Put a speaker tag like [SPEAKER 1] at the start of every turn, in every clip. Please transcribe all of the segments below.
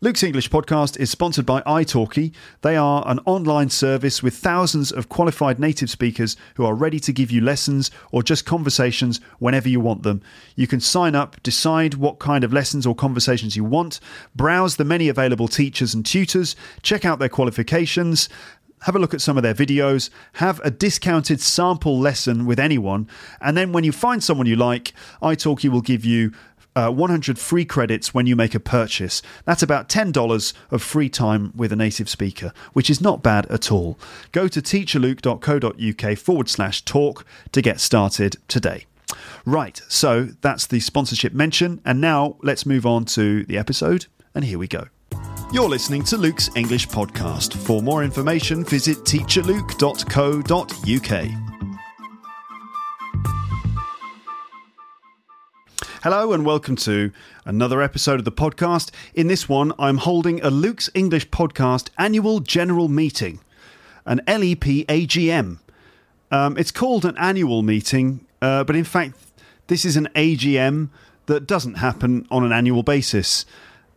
[SPEAKER 1] Luke's English podcast is sponsored by italki. They are an online service with thousands of qualified native speakers who are ready to give you lessons or just conversations whenever you want them. You can sign up, decide what kind of lessons or conversations you want, browse the many available teachers and tutors, check out their qualifications, have a look at some of their videos, have a discounted sample lesson with anyone, and then when you find someone you like, italki will give you uh, 100 free credits when you make a purchase. That's about $10 of free time with a native speaker, which is not bad at all. Go to teacherluke.co.uk forward slash talk to get started today. Right, so that's the sponsorship mention, and now let's move on to the episode, and here we go. You're listening to Luke's English Podcast. For more information, visit teacherluke.co.uk. Hello and welcome to another episode of the podcast. In this one, I'm holding a Luke's English Podcast annual general meeting, an LEP AGM. Um, it's called an annual meeting, uh, but in fact, this is an AGM that doesn't happen on an annual basis.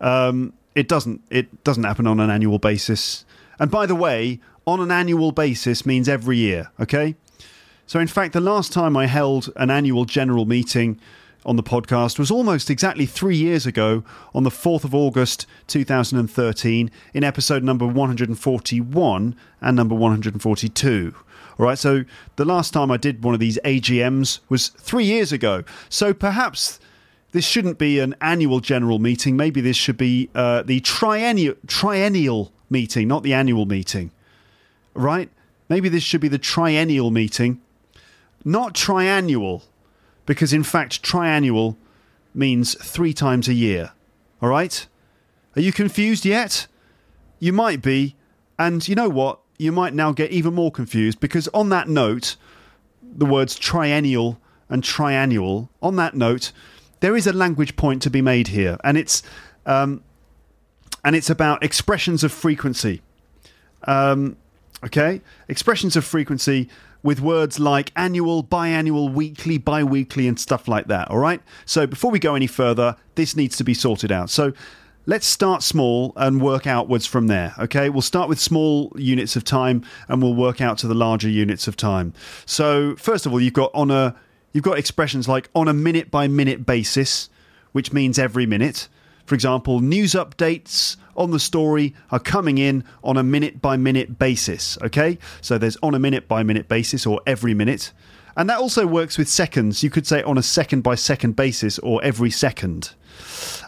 [SPEAKER 1] Um, it doesn't. It doesn't happen on an annual basis. And by the way, on an annual basis means every year. Okay. So in fact, the last time I held an annual general meeting on the podcast was almost exactly three years ago on the 4th of August 2013 in episode number 141 and number 142. All right, so the last time I did one of these AGMs was three years ago. So perhaps this shouldn't be an annual general meeting. Maybe this should be uh, the triennial, triennial meeting, not the annual meeting. Right? Maybe this should be the triennial meeting, not triannual because in fact, triannual means three times a year. All right? Are you confused yet? You might be. And you know what? You might now get even more confused because on that note, the words triennial and triannual, on that note, there is a language point to be made here. And it's, um, and it's about expressions of frequency. Um, okay? Expressions of frequency with words like annual, biannual, weekly, bi weekly, and stuff like that. All right. So before we go any further, this needs to be sorted out. So let's start small and work outwards from there. Okay. We'll start with small units of time and we'll work out to the larger units of time. So, first of all, you've got on a. You've got expressions like on a minute by minute basis, which means every minute. For example, news updates on the story are coming in on a minute by minute basis. Okay, so there's on a minute by minute basis or every minute. And that also works with seconds. You could say on a second by second basis or every second.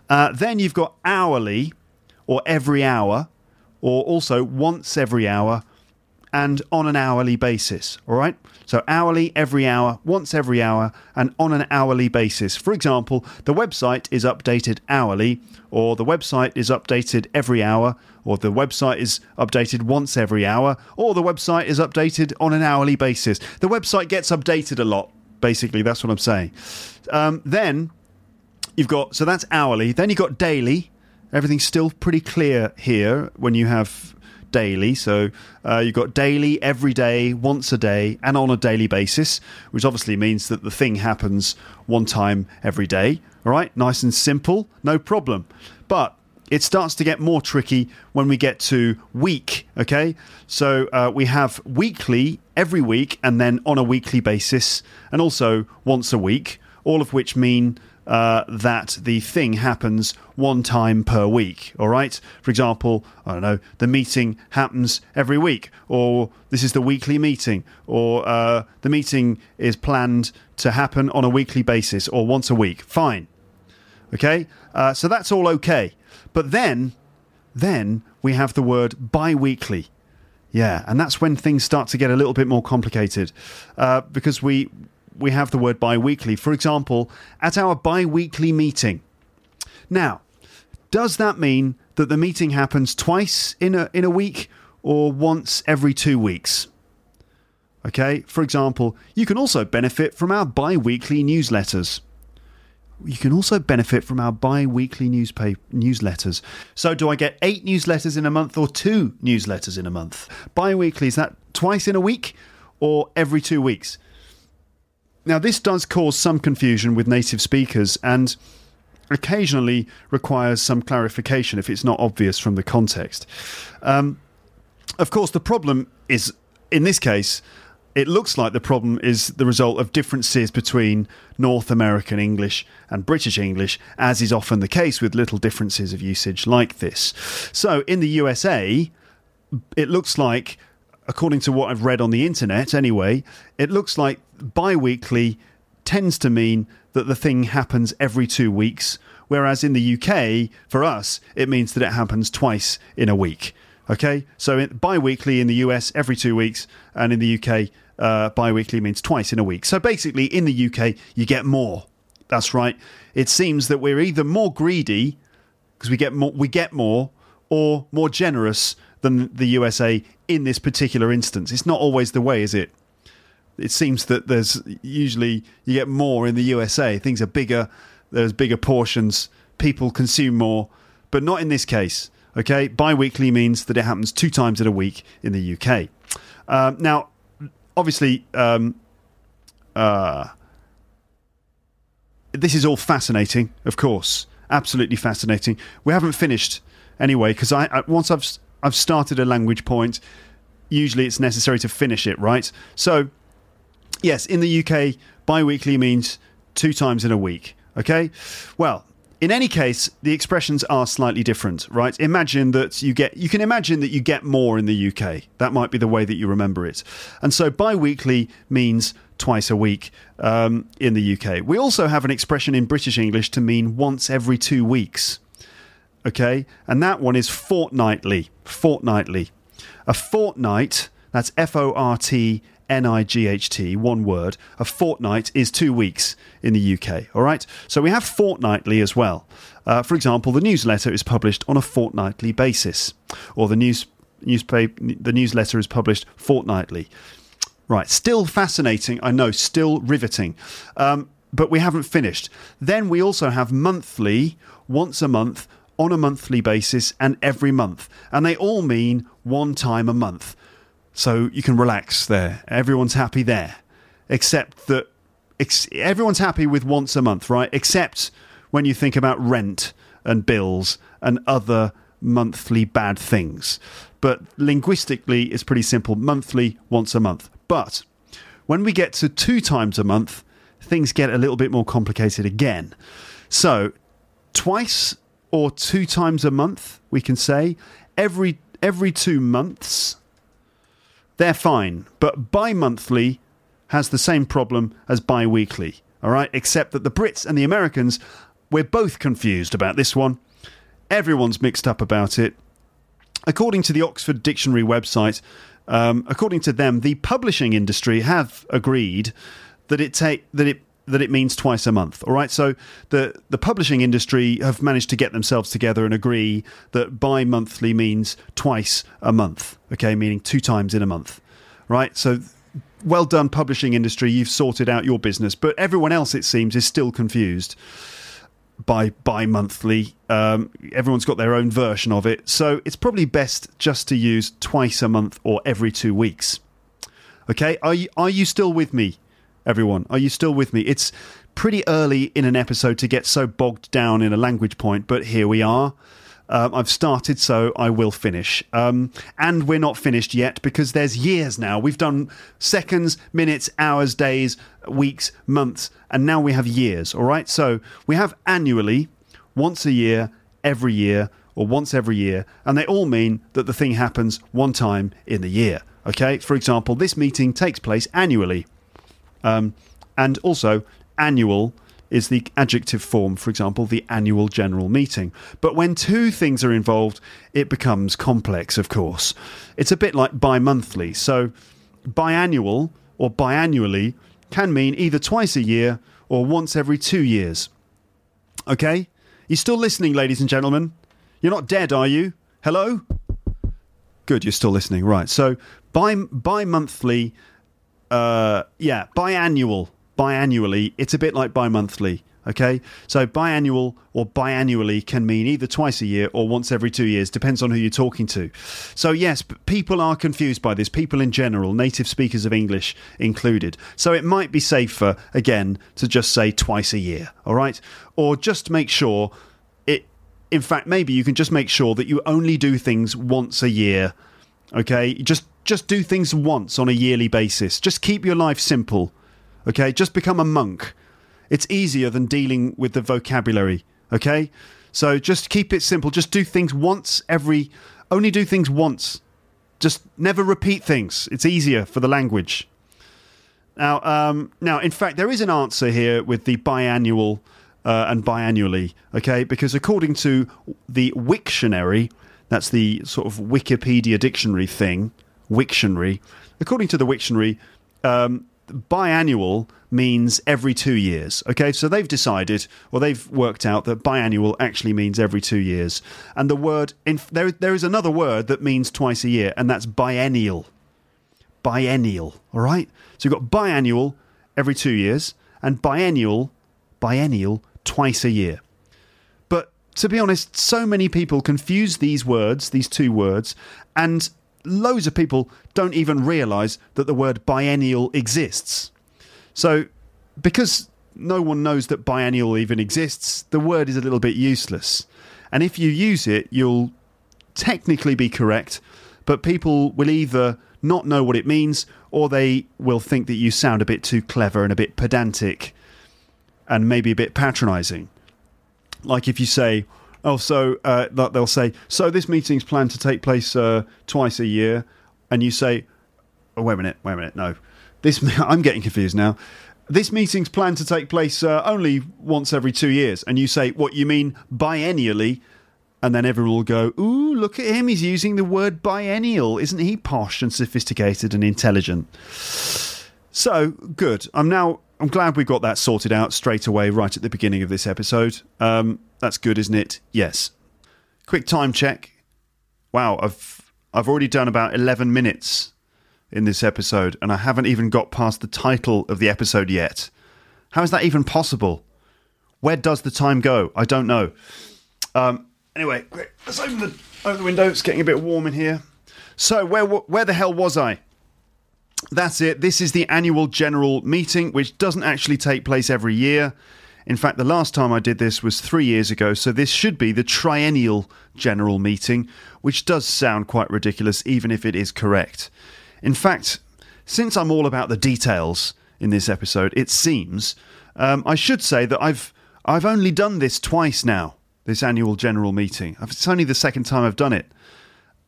[SPEAKER 1] Uh, then you've got hourly or every hour or also once every hour and on an hourly basis. All right. So hourly, every hour, once every hour, and on an hourly basis. For example, the website is updated hourly, or the website is updated every hour, or the website is updated once every hour, or the website is updated on an hourly basis. The website gets updated a lot, basically, that's what I'm saying. Um, then you've got, so that's hourly. Then you've got daily. Everything's still pretty clear here when you have daily. So uh, you've got daily, every day, once a day, and on a daily basis, which obviously means that the thing happens one time every day. All right, nice and simple, no problem. But it starts to get more tricky when we get to week. Okay, so uh, we have weekly every week, and then on a weekly basis, and also once a week, all of which mean uh, that the thing happens one time per week. All right. For example, I don't know, the meeting happens every week, or this is the weekly meeting, or uh, the meeting is planned to happen on a weekly basis or once a week. Fine. Okay. Uh, so that's all okay. But then, then we have the word bi-weekly. Yeah, and that's when things start to get a little bit more complicated uh, because we we have the word bi weekly. For example, at our bi weekly meeting, Now, does that mean that the meeting happens twice in a in a week or once every two weeks? Okay, for example, you can also benefit from our bi weekly newsletters. You can also benefit from our bi weekly newspaper newsletters. So, do I get eight newsletters in a month or two newsletters in a month? Bi weekly, is that twice in a week or every two weeks? Now, this does cause some confusion with native speakers and occasionally requires some clarification if it's not obvious from the context. Um, of course, the problem is in this case it looks like the problem is the result of differences between North American English and British English, as is often the case with little differences of usage like this. So in the USA, it looks like, according to what I've read on the internet anyway, it looks like bi weekly tends to mean that the thing happens every two weeks, whereas in the UK, for us, it means that it happens twice in a week. Okay, so bi weekly in the US every two weeks, and in the UK, uh, bi weekly means twice in a week. So basically, in the UK, you get more. That's right. It seems that we're either more greedy because we get more, we get more, or more generous than the USA in this particular instance. It's not always the way, is it? It seems that there's usually you get more in the USA. Things are bigger. There's bigger portions. People consume more, but not in this case. Okay, bi weekly means that it happens two times in a week in the UK. Um, now, obviously, um, uh, this is all fascinating, of course, absolutely fascinating. We haven't finished anyway because I, I once I've I've started a language point, usually it's necessary to finish it, right? So, yes, in the UK, bi weekly means two times in a week. Okay, well, in any case, the expressions are slightly different, right? Imagine that you get, you can imagine that you get more in the UK. That might be the way that you remember it. And so bi weekly means twice a week um, in the UK. We also have an expression in British English to mean once every two weeks. Okay? And that one is fortnightly. Fortnightly. A fortnight, that's F O R T N I G H T, one word. A fortnight is two weeks in the UK. All right? So we have fortnightly as well. Uh, for example, the newsletter is published on a fortnightly basis, or the news newspaper the newsletter is published fortnightly. Right, still fascinating. I know, still riveting. Um, but we haven't finished. Then we also have monthly, once a month, on a monthly basis, and every month. And they all mean one time a month. So you can relax there. Everyone's happy there. Except that ex- everyone's happy with once a month, right? Except when you think about rent and bills and other monthly bad things. But linguistically, it's pretty simple monthly, once a month. But when we get to two times a month, things get a little bit more complicated again. So, twice or two times a month, we can say every every two months they're fine. But bi monthly has the same problem as bi weekly, all right? Except that the Brits and the Americans, we're both confused about this one. Everyone's mixed up about it. According to the Oxford Dictionary website, um, according to them, the publishing industry have agreed that it take that it that it means twice a month. All right, so the the publishing industry have managed to get themselves together and agree that bi-monthly means twice a month. Okay, meaning two times in a month. Right, so well done, publishing industry. You've sorted out your business, but everyone else, it seems, is still confused by bi-monthly. Um, everyone's got their own version of it, so it's probably best just to use twice a month or every two weeks. Okay, are you are you still with me? Everyone. Are you still with me? It's pretty early in an episode to get so bogged down in a language point, but here we are. Um, I've started, so I will finish. Um, and we're not finished yet because there's years now. We've done seconds, minutes, hours, days, weeks, months, and now we have years, all right? So we have annually, once a year, every year, or once every year, and they all mean that the thing happens one time in the year, okay? For example, this meeting takes place annually. Um, and also, annual is the adjective form, for example, the annual general meeting. But when two things are involved, it becomes complex, of course. It's a bit like bi monthly. So, biannual or biannually can mean either twice a year or once every two years. Okay? you're still listening, ladies and gentlemen? You're not dead, are you? Hello? Good, you're still listening. Right. So bi monthly, uh, yeah, biannual, biannually. It's a bit like bi monthly. Okay, so biannual or biannually can mean either twice a year or once every two years, depends on who you're talking to. So, yes, people are confused by this, people in general, native speakers of English included. So, it might be safer, again, to just say twice a year, all right? Or just make sure it, in fact, maybe you can just make sure that you only do things once a year, okay? Just, just do things once on a yearly basis. Just keep your life simple, okay? Just become a monk it's easier than dealing with the vocabulary, okay? So just keep it simple. Just do things once every, only do things once. Just never repeat things. It's easier for the language. Now, um, now, in fact, there is an answer here with the biannual uh, and biannually, okay? Because according to the Wiktionary, that's the sort of Wikipedia dictionary thing, Wiktionary. According to the Wiktionary, um, biannual means every two years. Okay, so they've decided, or they've worked out that biannual actually means every two years. And the word, in, there, there is another word that means twice a year, and that's biennial. Biennial, all right? So you've got biannual every two years, and biennial, biennial twice a year. To be honest, so many people confuse these words, these two words, and loads of people don't even realise that the word biennial exists. So, because no one knows that biennial even exists, the word is a little bit useless. And if you use it, you'll technically be correct, but people will either not know what it means or they will think that you sound a bit too clever and a bit pedantic and maybe a bit patronising. Like if you say, oh, so uh, they'll say, so this meeting's planned to take place uh, twice a year, and you say, oh, wait a minute, wait a minute, no, this I'm getting confused now. This meeting's planned to take place uh, only once every two years, and you say, what you mean biennially? And then everyone will go, ooh, look at him, he's using the word biennial. Isn't he posh and sophisticated and intelligent? So, good. I'm now I'm glad we got that sorted out straight away, right at the beginning of this episode. Um, that's good, isn't it? Yes. Quick time check. Wow, I've I've already done about eleven minutes in this episode, and I haven't even got past the title of the episode yet. How is that even possible? Where does the time go? I don't know. Um, anyway, let's open the open the window. It's getting a bit warm in here. So where where the hell was I? That's it. This is the annual general meeting, which doesn't actually take place every year. In fact, the last time I did this was three years ago, so this should be the triennial general meeting, which does sound quite ridiculous, even if it is correct. In fact, since I'm all about the details in this episode, it seems um, I should say that I've I've only done this twice now. This annual general meeting. It's only the second time I've done it,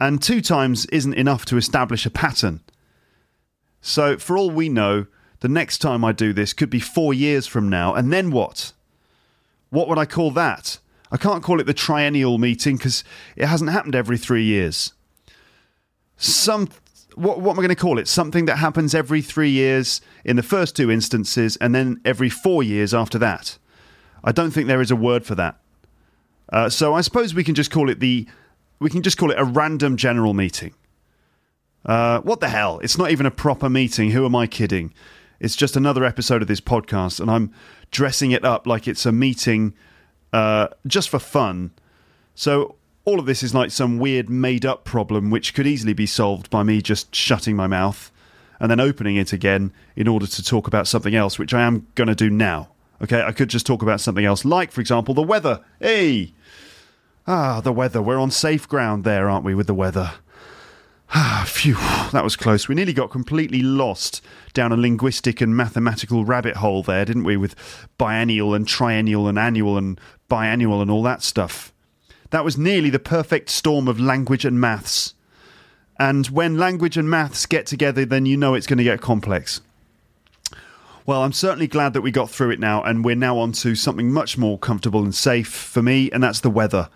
[SPEAKER 1] and two times isn't enough to establish a pattern. So, for all we know, the next time I do this could be four years from now, and then what? What would I call that? I can't call it the triennial meeting because it hasn't happened every three years. Some, what, what am I going to call it? Something that happens every three years in the first two instances, and then every four years after that. I don't think there is a word for that. Uh, so I suppose we can just call it the, we can just call it a random general meeting. Uh, what the hell? It's not even a proper meeting. Who am I kidding? It's just another episode of this podcast, and I'm dressing it up like it's a meeting uh, just for fun. So all of this is like some weird made up problem which could easily be solved by me just shutting my mouth and then opening it again in order to talk about something else, which I am going to do now. Okay, I could just talk about something else, like, for example, the weather. Hey! Ah, the weather. We're on safe ground there, aren't we, with the weather? Ah, phew, that was close. We nearly got completely lost down a linguistic and mathematical rabbit hole there, didn't we? With biennial and triennial and annual and biannual and all that stuff. That was nearly the perfect storm of language and maths. And when language and maths get together, then you know it's going to get complex. Well, I'm certainly glad that we got through it now, and we're now on to something much more comfortable and safe for me, and that's the weather.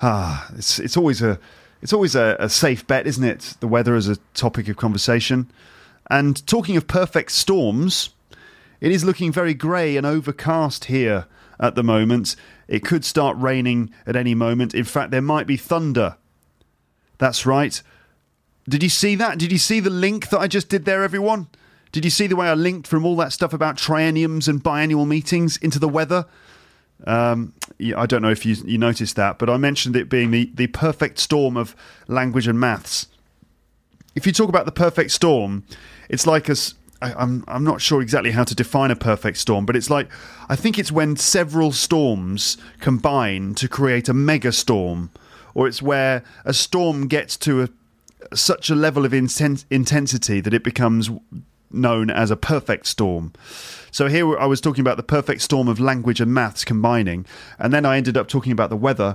[SPEAKER 1] Ah, it's, it's always a it's always a, a safe bet, isn't it? The weather as a topic of conversation. And talking of perfect storms, it is looking very grey and overcast here at the moment. It could start raining at any moment. In fact, there might be thunder. That's right. Did you see that? Did you see the link that I just did there, everyone? Did you see the way I linked from all that stuff about trienniums and biannual meetings into the weather? Um, I don't know if you, you noticed that, but I mentioned it being the, the perfect storm of language and maths. If you talk about the perfect storm, it's like a. I, I'm I'm not sure exactly how to define a perfect storm, but it's like I think it's when several storms combine to create a mega storm, or it's where a storm gets to a, such a level of inten- intensity that it becomes known as a perfect storm. So here I was talking about the perfect storm of language and maths combining, and then I ended up talking about the weather.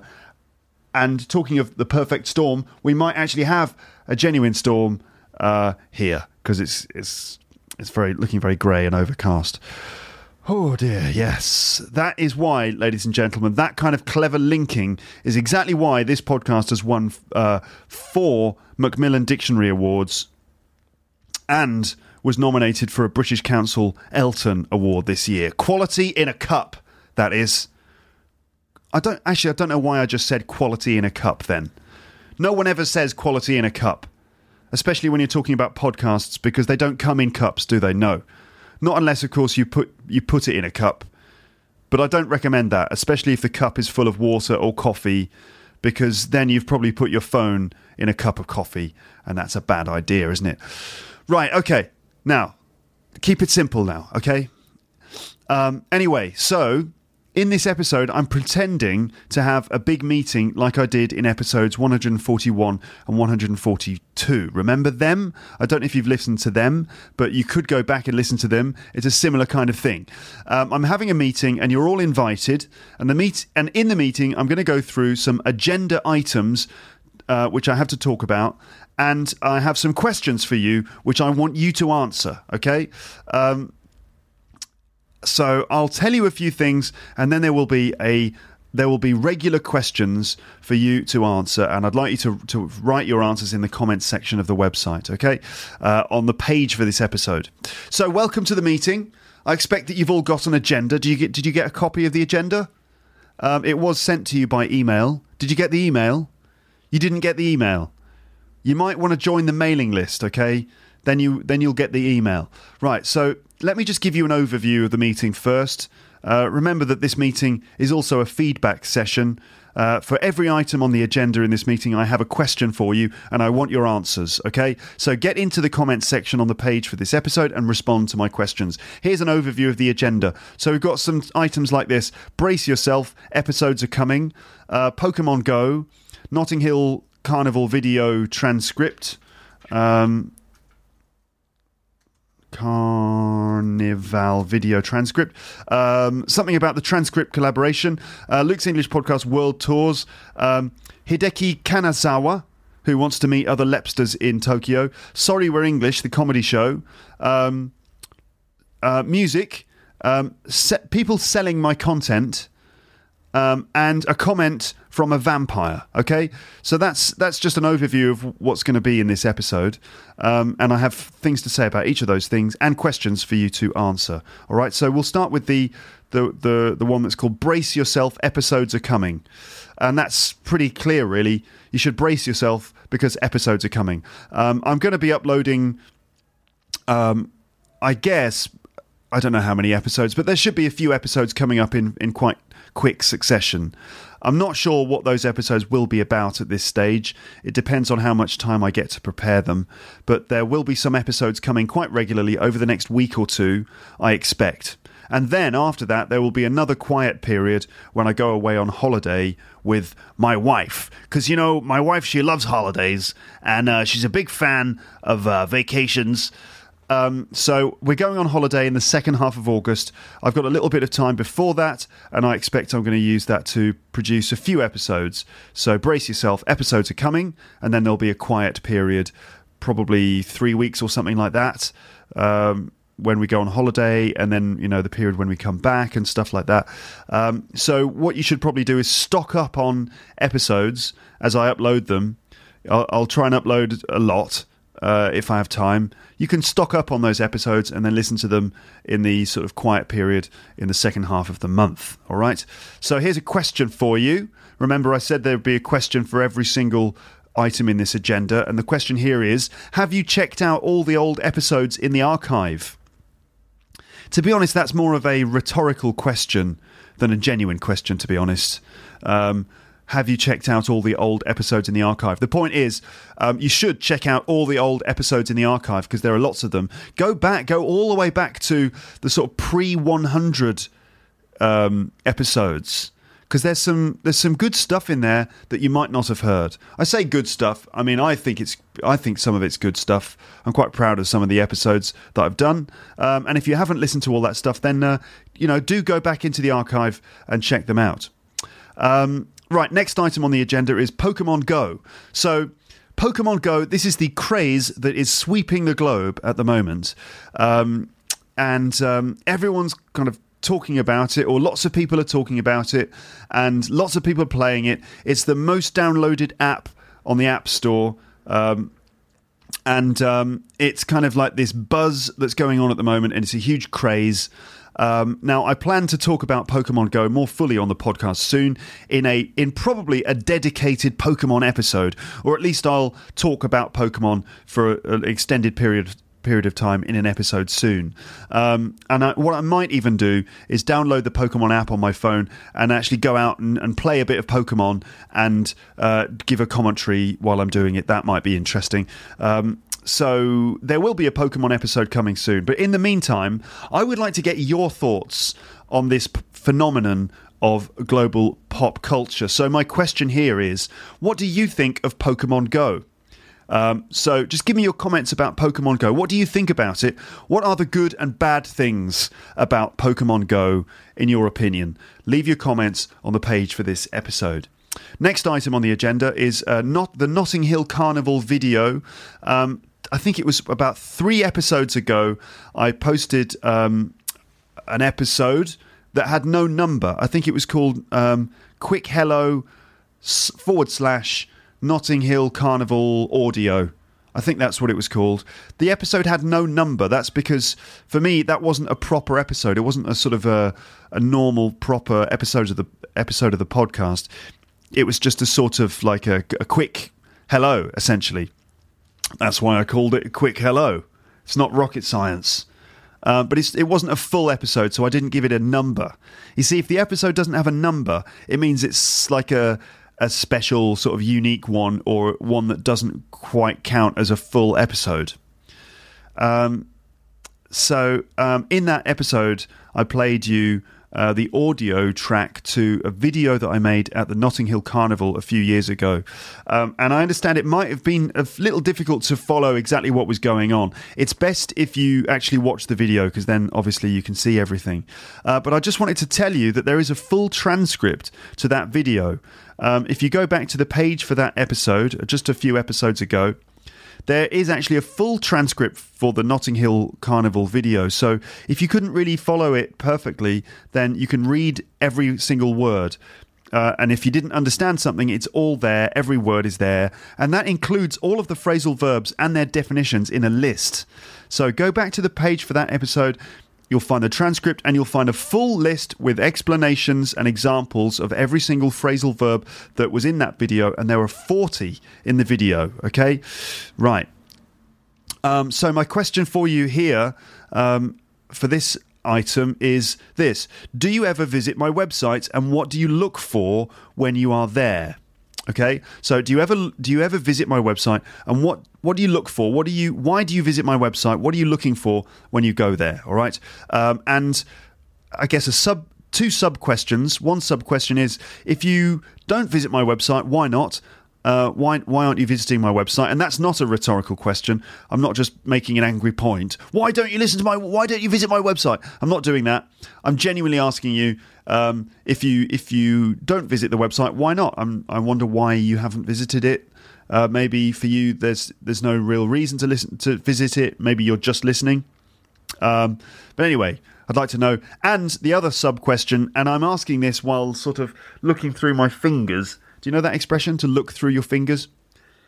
[SPEAKER 1] And talking of the perfect storm, we might actually have a genuine storm uh, here because it's it's it's very looking very grey and overcast. Oh dear, yes. That is why, ladies and gentlemen, that kind of clever linking is exactly why this podcast has won uh, four Macmillan Dictionary Awards and was nominated for a British Council Elton Award this year. Quality in a cup, that is. I don't actually I don't know why I just said quality in a cup then. No one ever says quality in a cup. Especially when you're talking about podcasts because they don't come in cups, do they? No. Not unless of course you put you put it in a cup. But I don't recommend that, especially if the cup is full of water or coffee because then you've probably put your phone in a cup of coffee and that's a bad idea, isn't it? Right, okay. Now, keep it simple now, okay? Um, anyway, so in this episode, I'm pretending to have a big meeting like I did in episodes 141 and 142. Remember them? I don't know if you've listened to them, but you could go back and listen to them. It's a similar kind of thing. Um, I'm having a meeting, and you're all invited. And the meet, and in the meeting, I'm going to go through some agenda items uh, which I have to talk about, and I have some questions for you, which I want you to answer. Okay. Um, so I'll tell you a few things, and then there will be a there will be regular questions for you to answer, and I'd like you to, to write your answers in the comments section of the website, okay? Uh, on the page for this episode. So, welcome to the meeting. I expect that you've all got an agenda. Did you get? Did you get a copy of the agenda? Um, it was sent to you by email. Did you get the email? You didn't get the email. You might want to join the mailing list, okay? Then you then you'll get the email. Right. So let me just give you an overview of the meeting first. Uh, remember that this meeting is also a feedback session. Uh, for every item on the agenda in this meeting, I have a question for you and I want your answers, okay? So get into the comments section on the page for this episode and respond to my questions. Here's an overview of the agenda. So we've got some items like this Brace yourself, episodes are coming, uh, Pokemon Go, Notting Hill Carnival video transcript. Um, Carnival video transcript. Um, something about the transcript collaboration. Uh, Luke's English podcast world tours. Um, Hideki Kanazawa, who wants to meet other Lepsters in Tokyo. Sorry, We're English, the comedy show. Um, uh, music. Um, se- people selling my content. Um, and a comment from a vampire. Okay, so that's that's just an overview of what's going to be in this episode, um, and I have things to say about each of those things and questions for you to answer. All right, so we'll start with the the the the one that's called "Brace Yourself." Episodes are coming, and that's pretty clear, really. You should brace yourself because episodes are coming. Um, I'm going to be uploading. Um, I guess I don't know how many episodes, but there should be a few episodes coming up in, in quite quick succession. I'm not sure what those episodes will be about at this stage. It depends on how much time I get to prepare them. But there will be some episodes coming quite regularly over the next week or two, I expect. And then after that, there will be another quiet period when I go away on holiday with my wife. Because, you know, my wife, she loves holidays and uh, she's a big fan of uh, vacations. Um, so we're going on holiday in the second half of August. I've got a little bit of time before that, and I expect I'm going to use that to produce a few episodes. So brace yourself, episodes are coming, and then there'll be a quiet period, probably three weeks or something like that. Um, when we go on holiday, and then you know the period when we come back and stuff like that. Um, so what you should probably do is stock up on episodes as I upload them. I'll, I'll try and upload a lot uh, if I have time. You can stock up on those episodes and then listen to them in the sort of quiet period in the second half of the month. All right. So here's a question for you. Remember, I said there would be a question for every single item in this agenda, and the question here is: Have you checked out all the old episodes in the archive? To be honest, that's more of a rhetorical question than a genuine question. To be honest. Um, have you checked out all the old episodes in the archive? The point is, um, you should check out all the old episodes in the archive because there are lots of them. Go back, go all the way back to the sort of pre 100 um, episodes because there's some there's some good stuff in there that you might not have heard. I say good stuff. I mean, I think it's I think some of it's good stuff. I'm quite proud of some of the episodes that I've done. Um, and if you haven't listened to all that stuff, then uh, you know do go back into the archive and check them out. Um, Right, next item on the agenda is Pokemon Go. So, Pokemon Go, this is the craze that is sweeping the globe at the moment. Um, and um, everyone's kind of talking about it, or lots of people are talking about it, and lots of people are playing it. It's the most downloaded app on the App Store. Um, and um, it's kind of like this buzz that's going on at the moment, and it's a huge craze. Um, now, I plan to talk about Pokemon Go more fully on the podcast soon in a in probably a dedicated Pokemon episode, or at least I'll talk about Pokemon for an extended period period of time in an episode soon. Um, and I, what I might even do is download the Pokemon app on my phone and actually go out and, and play a bit of Pokemon and uh, give a commentary while I'm doing it. That might be interesting. Um, so there will be a Pokemon episode coming soon. But in the meantime, I would like to get your thoughts on this p- phenomenon of global pop culture. So my question here is what do you think of Pokemon Go? Um, so just give me your comments about Pokemon Go. What do you think about it? What are the good and bad things about Pokemon Go, in your opinion? Leave your comments on the page for this episode. Next item on the agenda is uh, not the Notting Hill Carnival video. Um, I think it was about three episodes ago, I posted um, an episode that had no number. I think it was called um, Quick Hello forward slash Notting Hill Carnival Audio. I think that's what it was called. The episode had no number. That's because for me that wasn't a proper episode. It wasn't a sort of a, a normal proper episode of the episode of the podcast. It was just a sort of like a, a quick hello, essentially. That's why I called it a quick hello. It's not rocket science. Uh, but it wasn't a full episode, so I didn't give it a number. You see, if the episode doesn't have a number, it means it's like a a special sort of unique one or one that doesn't quite count as a full episode. Um, so um, in that episode, I played you uh, the audio track to a video that I made at the Notting Hill Carnival a few years ago. Um, and I understand it might have been a little difficult to follow exactly what was going on. It's best if you actually watch the video because then obviously you can see everything. Uh, but I just wanted to tell you that there is a full transcript to that video. Um, if you go back to the page for that episode, just a few episodes ago, there is actually a full transcript for the Notting Hill Carnival video. So if you couldn't really follow it perfectly, then you can read every single word. Uh, and if you didn't understand something, it's all there. Every word is there. And that includes all of the phrasal verbs and their definitions in a list. So go back to the page for that episode You'll find the transcript and you'll find a full list with explanations and examples of every single phrasal verb that was in that video, and there were 40 in the video. Okay, right. Um, so, my question for you here um, for this item is this Do you ever visit my website, and what do you look for when you are there? Okay, so do you ever do you ever visit my website and what what do you look for? What do you why do you visit my website? What are you looking for when you go there? All right, um, and I guess a sub two sub questions. One sub question is if you don't visit my website, why not? Uh, why why aren't you visiting my website? And that's not a rhetorical question. I'm not just making an angry point. Why don't you listen to my? Why don't you visit my website? I'm not doing that. I'm genuinely asking you um, if you if you don't visit the website, why not? I'm, I wonder why you haven't visited it. Uh, maybe for you, there's there's no real reason to listen to visit it. Maybe you're just listening. Um, but anyway, I'd like to know. And the other sub question, and I'm asking this while sort of looking through my fingers. Do you know that expression to look through your fingers?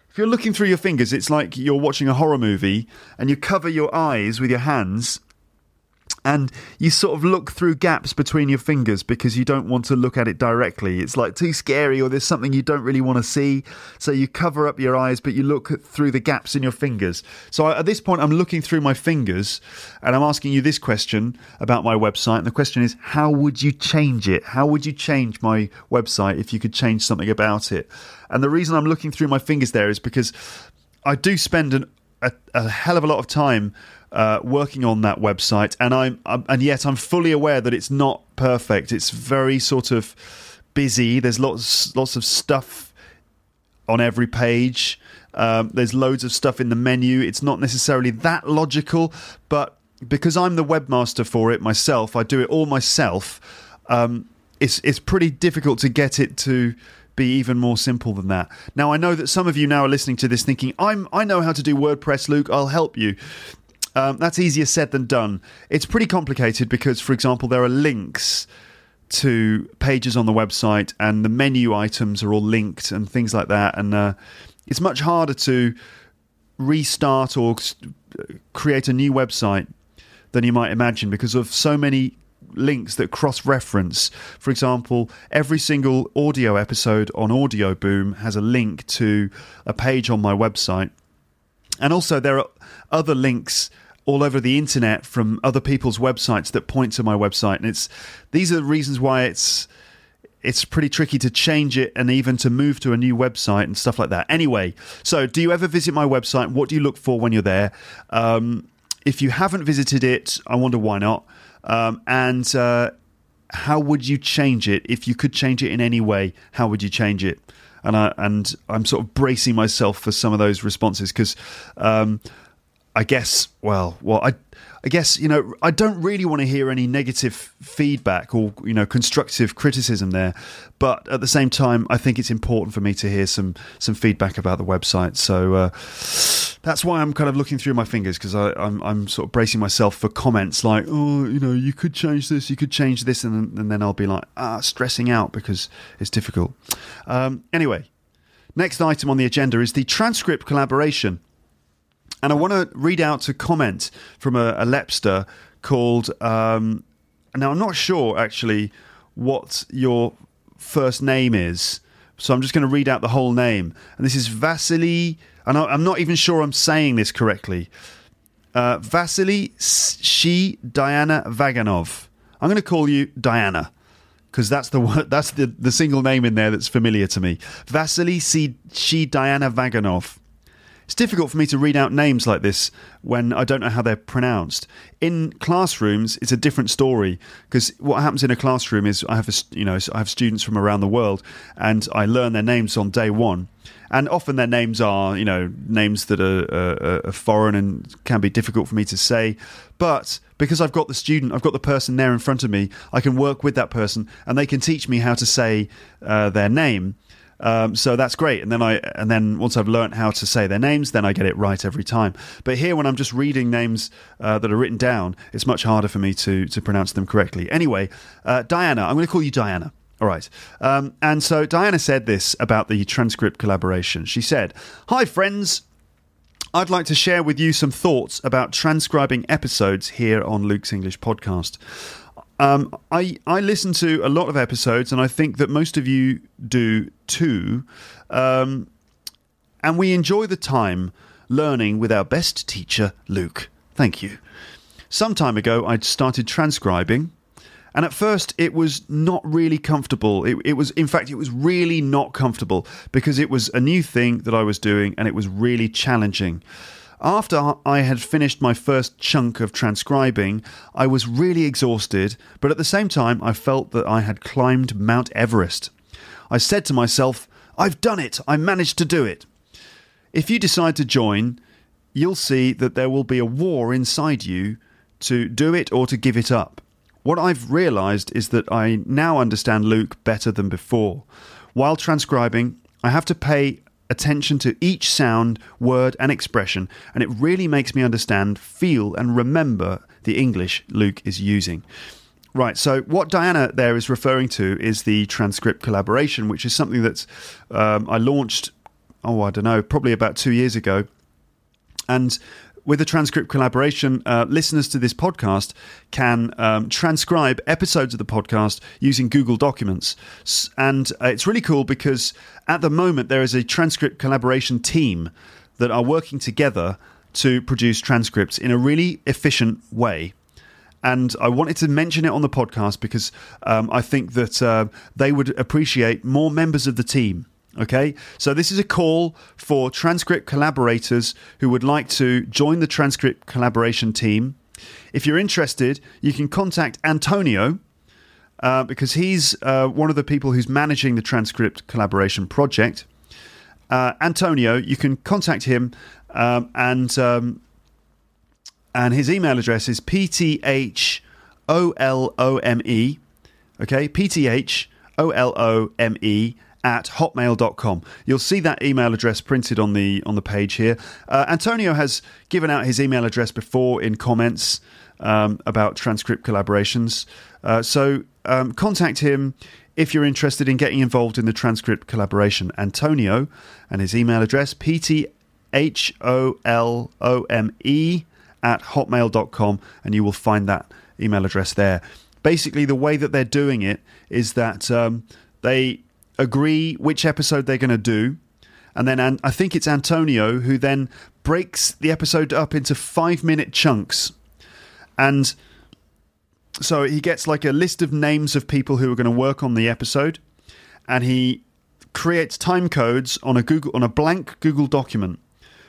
[SPEAKER 1] if you're looking through your fingers, it's like you're watching a horror movie and you cover your eyes with your hands and you sort of look through gaps between your fingers because you don't want to look at it directly. It's like too scary, or there's something you don't really want to see. So you cover up your eyes, but you look through the gaps in your fingers. So at this point, I'm looking through my fingers and I'm asking you this question about my website. And the question is, how would you change it? How would you change my website if you could change something about it? And the reason I'm looking through my fingers there is because I do spend an, a, a hell of a lot of time uh, working on that website, and I'm, I'm and yet I'm fully aware that it's not perfect. It's very sort of busy. There's lots lots of stuff on every page. Um, there's loads of stuff in the menu. It's not necessarily that logical, but because I'm the webmaster for it myself, I do it all myself. Um, it's it's pretty difficult to get it to be even more simple than that. Now I know that some of you now are listening to this thinking, I'm I know how to do WordPress, Luke. I'll help you. Um, that's easier said than done. It's pretty complicated because, for example, there are links to pages on the website, and the menu items are all linked and things like that. And uh, it's much harder to restart or create a new website than you might imagine because of so many links that cross reference. For example, every single audio episode on Audio Boom has a link to a page on my website. And also, there are other links all over the internet from other people's websites that point to my website, and it's these are the reasons why it's it's pretty tricky to change it and even to move to a new website and stuff like that. Anyway, so do you ever visit my website? What do you look for when you're there? Um, if you haven't visited it, I wonder why not. Um, and uh, how would you change it if you could change it in any way? How would you change it? And I and I'm sort of bracing myself for some of those responses because um, I guess, well, well, I, I guess you know, I don't really want to hear any negative feedback or you know constructive criticism there, but at the same time, I think it's important for me to hear some some feedback about the website. So uh, that's why I'm kind of looking through my fingers because I'm I'm sort of bracing myself for comments like, oh, you know, you could change this, you could change this, and, and then I'll be like, ah, stressing out because it's difficult. Um, anyway, next item on the agenda is the transcript collaboration. And I want to read out a comment from a, a Lepster called. Um, now, I'm not sure actually what your first name is, so I'm just going to read out the whole name. And this is Vasily, and I'm not even sure I'm saying this correctly. Uh, Vasily She Diana Vaganov. I'm going to call you Diana because that's the that's the, the single name in there that's familiar to me. Vasily C. She Diana Vaganov. It's difficult for me to read out names like this when I don't know how they're pronounced. In classrooms, it's a different story because what happens in a classroom is I have a, you know I have students from around the world and I learn their names on day one. And often their names are, you know, names that are, are, are foreign and can be difficult for me to say. But because I've got the student, I've got the person there in front of me, I can work with that person and they can teach me how to say uh, their name. Um, so that's great. And then I and then once I've learned how to say their names, then I get it right every time. But here, when I'm just reading names uh, that are written down, it's much harder for me to to pronounce them correctly. Anyway, uh, Diana, I'm going to call you Diana. All right. Um, and so Diana said this about the transcript collaboration. She said, "Hi friends." I'd like to share with you some thoughts about transcribing episodes here on Luke's English podcast. Um, I I listen to a lot of episodes, and I think that most of you do too. Um, and we enjoy the time learning with our best teacher, Luke. Thank you. Some time ago, I'd started transcribing, and at first, it was not really comfortable. It, it was, in fact, it was really not comfortable because it was a new thing that I was doing, and it was really challenging. After I had finished my first chunk of transcribing, I was really exhausted, but at the same time, I felt that I had climbed Mount Everest. I said to myself, I've done it! I managed to do it! If you decide to join, you'll see that there will be a war inside you to do it or to give it up. What I've realised is that I now understand Luke better than before. While transcribing, I have to pay attention to each sound, word, and expression, and it really makes me understand, feel, and remember the English Luke is using. Right, so what Diana there is referring to is the transcript collaboration, which is something that um, I launched oh, I don't know, probably about two years ago. And with a transcript collaboration, uh, listeners to this podcast can um, transcribe episodes of the podcast using Google Documents. And uh, it's really cool because at the moment there is a transcript collaboration team that are working together to produce transcripts in a really efficient way. And I wanted to mention it on the podcast because um, I think that uh, they would appreciate more members of the team Okay, so this is a call for transcript collaborators who would like to join the transcript collaboration team. If you're interested, you can contact Antonio uh, because he's uh, one of the people who's managing the transcript collaboration project. Uh, Antonio, you can contact him, um, and um, and his email address is ptholome. Okay, ptholome at hotmail.com. You'll see that email address printed on the on the page here. Uh, Antonio has given out his email address before in comments um, about transcript collaborations. Uh, so um, contact him if you're interested in getting involved in the transcript collaboration. Antonio and his email address, ptholome at hotmail.com, and you will find that email address there. Basically, the way that they're doing it is that um, they agree which episode they're going to do. And then I think it's Antonio who then breaks the episode up into five minute chunks. And so he gets like a list of names of people who are going to work on the episode. And he creates time codes on a Google on a blank Google document.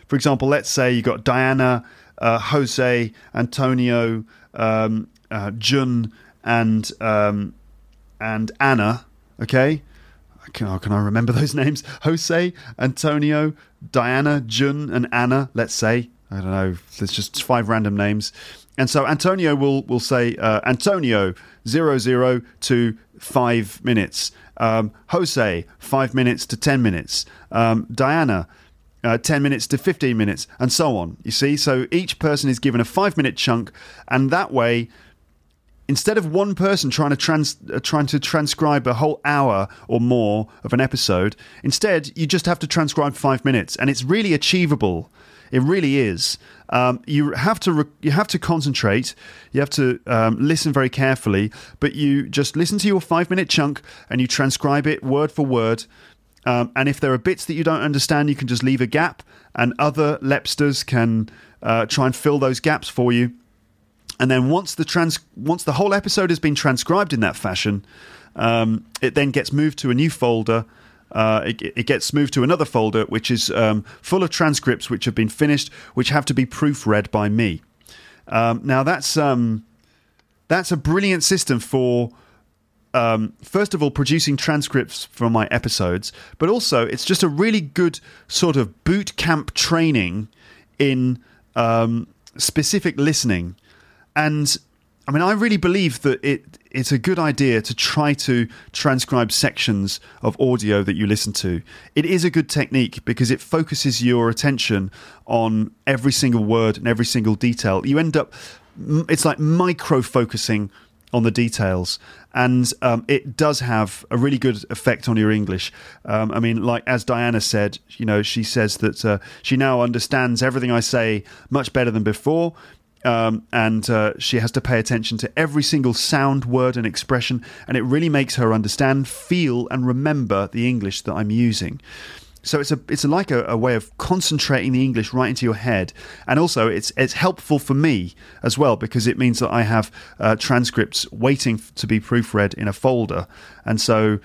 [SPEAKER 1] For example, let's say you got Diana, uh, Jose, Antonio, um, uh, Jun, and um, and Anna. Okay, can, oh, can I remember those names? Jose, Antonio, Diana, Jun, and Anna, let's say. I don't know. There's just five random names. And so Antonio will, will say uh, Antonio, zero, zero to five minutes. Um, Jose, five minutes to 10 minutes. Um, Diana, uh, 10 minutes to 15 minutes, and so on. You see? So each person is given a five minute chunk, and that way instead of one person trying to trans uh, trying to transcribe a whole hour or more of an episode, instead you just have to transcribe five minutes, and it's really achievable. It really is. Um, you have to re- you have to concentrate. You have to um, listen very carefully. But you just listen to your five minute chunk and you transcribe it word for word. Um, and if there are bits that you don't understand, you can just leave a gap, and other lepsters can uh, try and fill those gaps for you. And then once the trans once the whole episode has been transcribed in that fashion, um, it then gets moved to a new folder. Uh, it, it, gets moved to another folder which is um, full of transcripts which have been finished, which have to be proofread by me. Um, now that's um, that's a brilliant system for um, first of all, producing transcripts from my episodes, but also it's just a really good sort of boot camp training in um, specific listening. And I mean, I really believe that it it's a good idea to try to transcribe sections of audio that you listen to. It is a good technique because it focuses your attention on every single word and every single detail. You end up, it's like micro focusing on the details, and um, it does have a really good effect on your English. Um, I mean, like as Diana said, you know, she says that uh, she now understands everything I say much better than before. Um, and uh, she has to pay attention to every single sound, word, and expression, and it really makes her understand, feel, and remember the English that I'm using. So it's a it's like a, a, way of concentrating the English right into your head, and also it's it's helpful for me as well because it means that I have uh, transcripts waiting to be proofread in a folder, and so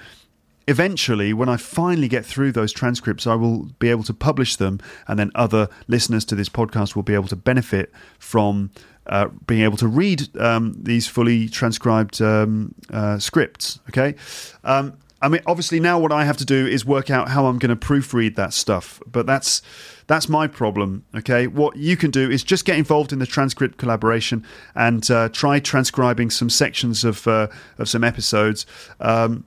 [SPEAKER 1] eventually, when I finally get through those transcripts, I will be able to publish them, and then other listeners to this podcast will be able to benefit from uh, being able to read um, these fully transcribed um, uh, scripts. Okay. Um, I mean, obviously, now what I have to do is work out how I'm going to proofread that stuff, but that's that's my problem. Okay, what you can do is just get involved in the transcript collaboration and uh, try transcribing some sections of uh, of some episodes. Um,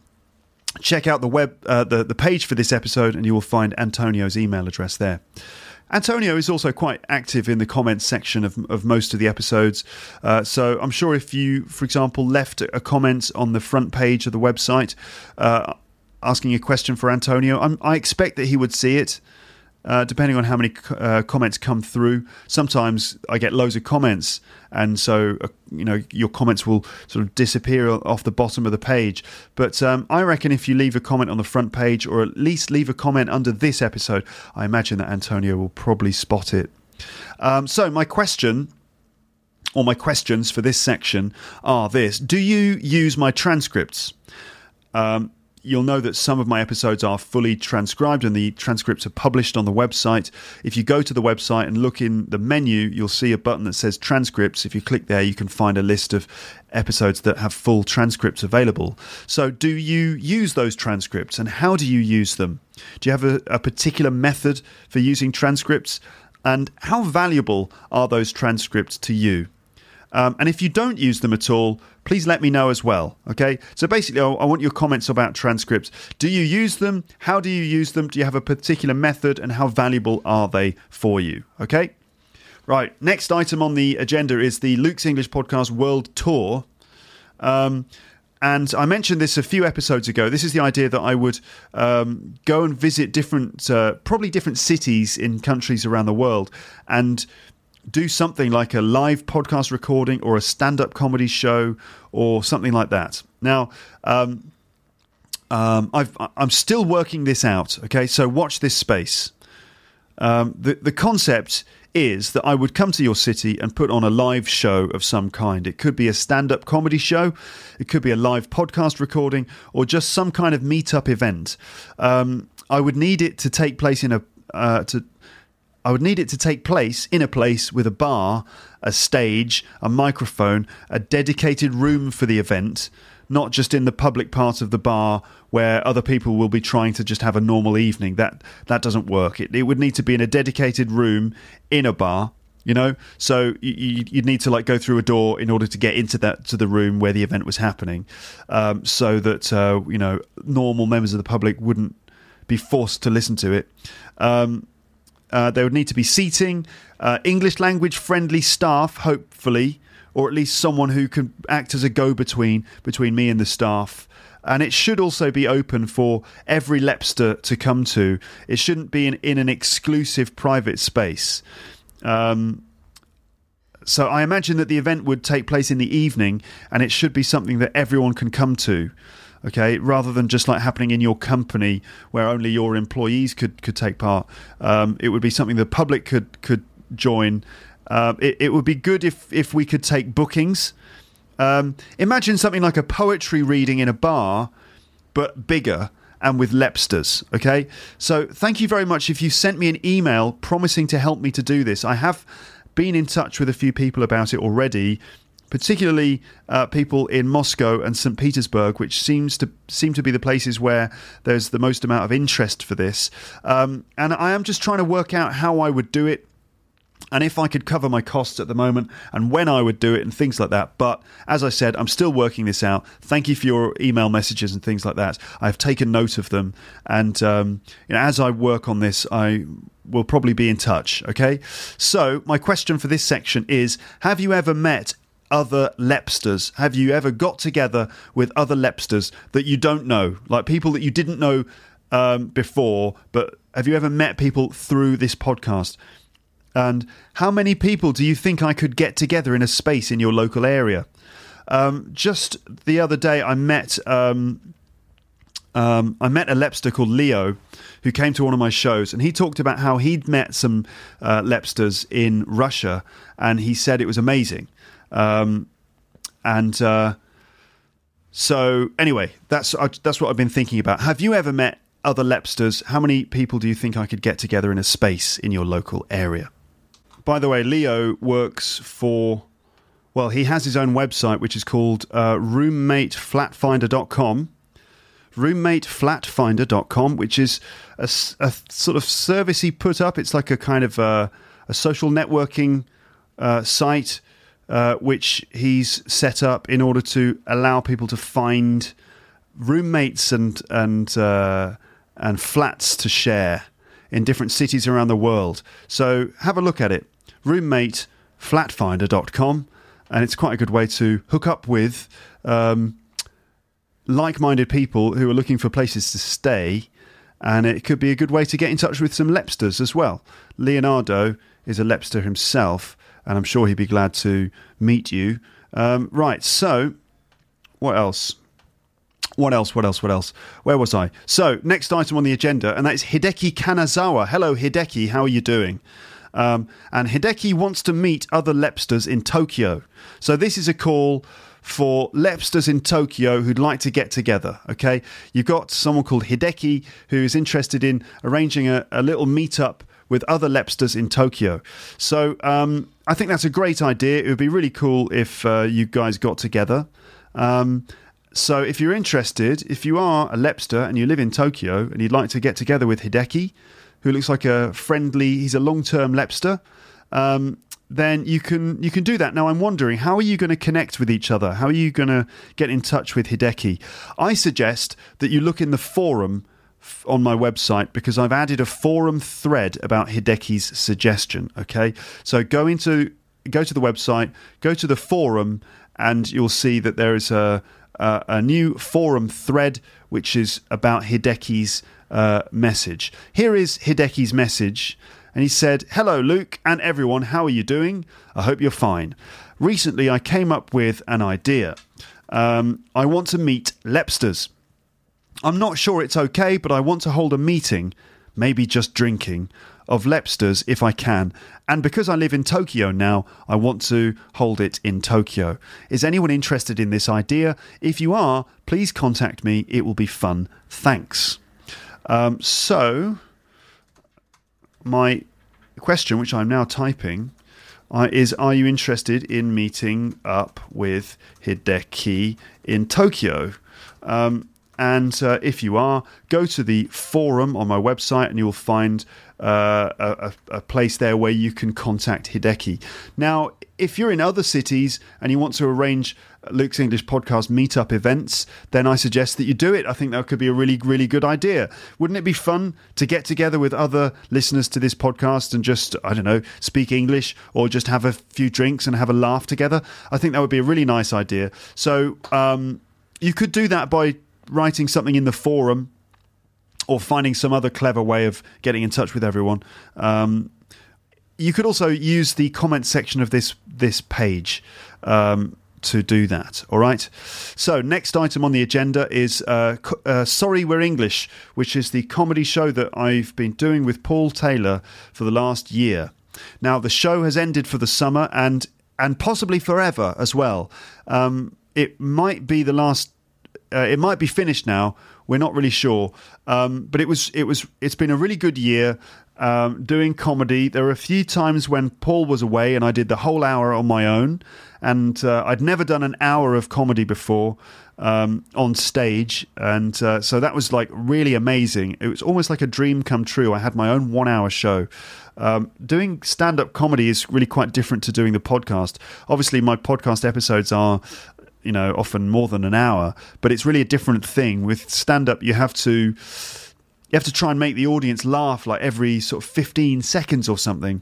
[SPEAKER 1] check out the web uh, the the page for this episode, and you will find Antonio's email address there. Antonio is also quite active in the comments section of, of most of the episodes. Uh, so I'm sure if you, for example, left a comment on the front page of the website uh, asking a question for Antonio, I'm, i expect that he would see it. Uh, depending on how many uh, comments come through. Sometimes I get loads of comments, and so uh, you know your comments will sort of disappear off the bottom of the page. But um, I reckon if you leave a comment on the front page, or at least leave a comment under this episode, I imagine that Antonio will probably spot it. Um, so my question. Or my questions for this section are this Do you use my transcripts? Um, you'll know that some of my episodes are fully transcribed and the transcripts are published on the website. If you go to the website and look in the menu, you'll see a button that says transcripts. If you click there, you can find a list of episodes that have full transcripts available. So, do you use those transcripts and how do you use them? Do you have a, a particular method for using transcripts? And how valuable are those transcripts to you? Um, and if you don't use them at all, please let me know as well. Okay. So basically, I want your comments about transcripts. Do you use them? How do you use them? Do you have a particular method? And how valuable are they for you? Okay. Right. Next item on the agenda is the Luke's English Podcast World Tour. Um, and I mentioned this a few episodes ago. This is the idea that I would um, go and visit different, uh, probably different cities in countries around the world, and do something like a live podcast recording or a stand up comedy show or something like that. Now, um, um, i am still working this out. Okay, so watch this space. Um, the the concept is that I would come to your city and put on a live show of some kind. It could be a stand up comedy show, it could be a live podcast recording, or just some kind of meet-up event. Um, I would need it to take place in a uh, to I would need it to take place in a place with a bar, a stage, a microphone, a dedicated room for the event, not just in the public part of the bar where other people will be trying to just have a normal evening. That that doesn't work. It, it would need to be in a dedicated room in a bar. You know, so you, would need to like go through a door in order to get into that to the room where the event was happening, um, so that uh, you know normal members of the public wouldn't be forced to listen to it. Um, uh, there would need to be seating, uh, English language friendly staff, hopefully, or at least someone who can act as a go between between me and the staff. And it should also be open for every Lepster to come to. It shouldn't be in, in an exclusive private space. Um, so I imagine that the event would take place in the evening, and it should be something that everyone can come to okay, rather than just like happening in your company where only your employees could could take part. Um, it would be something the public could could join. Uh, it, it, would be good if if we could take bookings. Um, imagine something like a poetry reading in a bar, but bigger and with Lepsters. Okay, so thank you very much. If you sent me an email promising to help me to do this, I have been in touch with a few people about it already particularly uh, people in Moscow and St. Petersburg, which seems to seem to be the places where there's the most amount of interest for this. Um, and I am just trying to work out how I would do it. And if I could cover my costs at the moment and when I would do it and things like that. But as I said, I'm still working this out. Thank you for your email messages and things like that. I've taken note of them. And um, you know, as I work on this, I will probably be in touch. Okay. So, my question for this section is Have you ever met other Lepsters? Have you ever got together with other Lepsters that you don't know, like people that you didn't know um, before, but have you ever met people through this podcast? And how many people do you think I could get together in a space in your local area? Um, just the other day, I met um, um, I met a Lepster called Leo, who came to one of my shows, and he talked about how he'd met some uh, Lepsters in Russia, and he said it was amazing. Um, and uh, so, anyway, that's that's what I've been thinking about. Have you ever met other Lepsters? How many people do you think I could get together in a space in your local area? By the way, Leo works for. Well, he has his own website, which is called uh, roommateflatfinder.com roommateflatfinder.com, which is a, a, sort of service he put up. It's like a kind of a, a social networking uh, site uh, which he's set up in order to allow people to find roommates and and uh, and flats to share in different cities around the world. So have a look at it. Roommateflatfinder.com, and it's quite a good way to hook up with um, like-minded people who are looking for places to stay and it could be a good way to get in touch with some Lepsters as well. Leonardo is a Lepster himself, and I'm sure he'd be glad to meet you. Um, right, so what else? What else? What else? What else? Where was I? So, next item on the agenda, and that is Hideki Kanazawa. Hello, Hideki. How are you doing? Um, and Hideki wants to meet other Lepsters in Tokyo. So, this is a call for Lepsters in Tokyo who'd like to get together. Okay, you've got someone called Hideki who is interested in arranging a, a little meetup with other Lepsters in Tokyo. So um, I think that's a great idea. It would be really cool if uh, you guys got together. Um, so if you're interested, if you are a Lepster and you live in Tokyo and you'd like to get together with Hideki, who looks like a friendly, he's a long-term Lepster. Um, then you can you can do that. Now I'm wondering how are you going to connect with each other? How are you going to get in touch with Hideki? I suggest that you look in the forum on my website because I've added a forum thread about Hideki's suggestion. Okay, so go into go to the website, go to the forum, and you'll see that there is a a, a new forum thread which is about Hideki's uh, message. Here is Hideki's message and he said, Hello, Luke and everyone, how are you doing? I hope you're fine. Recently, I came up with an idea. Um, I want to meet Lepsters. I'm not sure it's okay, but I want to hold a meeting, maybe just drinking, of Lepsters if I can. And because I live in Tokyo now, I want to hold it in Tokyo. Is anyone interested in this idea? If you are, please contact me. It will be fun. Thanks. Um, so, my question, which I'm now typing, uh, is Are you interested in meeting up with Hideki in Tokyo? Um, and uh, if you are, go to the forum on my website and you will find uh, a, a, place there where you can contact Hideki. Now, if you're in other cities and you want to arrange Luke's English podcast meetup events, then I suggest that you do it. I think that could be a really, really good idea. Wouldn't it be fun to get together with other listeners to this podcast and just, I don't know, speak English or just have a few drinks and have a laugh together? I think that would be a really nice idea. So um, you could do that by writing something in the forum or finding some other clever way of getting in touch with everyone. Um, you could also use the comment section of this this page. Um, to do that. All right. So, next item on the agenda is uh, uh, Sorry We're English, which is the comedy show that I've been doing with Paul Taylor for the last year. Now, the show has ended for the summer and and possibly forever as well. Um, it might be the last. Uh, it might be finished now. We're not really sure, um, but it was it was it's been a really good year um, doing comedy. There were a few times when Paul was away and I did the whole hour on my own and uh, I'd never done an hour of comedy before um, on stage, and uh, so that was like really amazing. It was almost like a dream come true. I had my own one-hour show. Um, doing stand-up comedy is really quite different to doing the podcast. Obviously, my podcast episodes are you know often more than an hour, but it's really a different thing. With stand-up, you have to you have to try and make the audience laugh like every sort of 15 seconds or something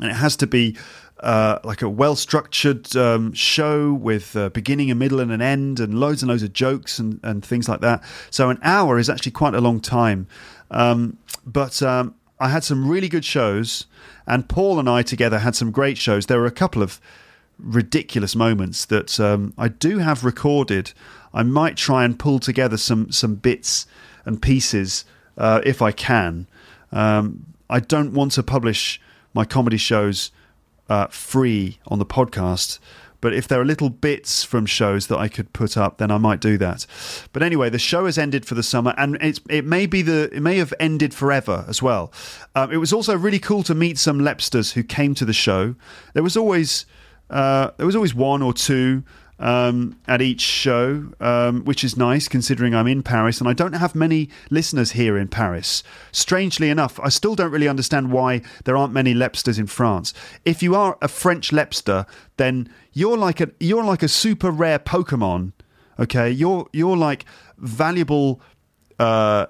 [SPEAKER 1] and it has to be uh, like a well structured um, show with a beginning, a middle, and an end, and loads and loads of jokes and, and things like that. So an hour is actually quite a long time. Um, but um, I had some really good shows, and Paul and I together had some great shows. There were a couple of ridiculous moments that um, I do have recorded. I might try and pull together some some bits and pieces uh, if I can. Um, I don't want to publish my comedy shows uh, free on the podcast. But if there are little bits from shows that I could put up, then I might do that. But anyway, the show has ended for the summer, and it may be the it may have ended forever as well. Um, it was also really cool to meet some Lepsters who came to the show. There was always uh, there was always one or two um, at each show, um, which is nice considering I'm in Paris and I don't have many listeners here in Paris. Strangely enough, I still don't really understand why there aren't many Lepsters in France. If you are a French Lepster, then you're like a you're like a super rare Pokemon. Okay, you're you're like valuable, uh,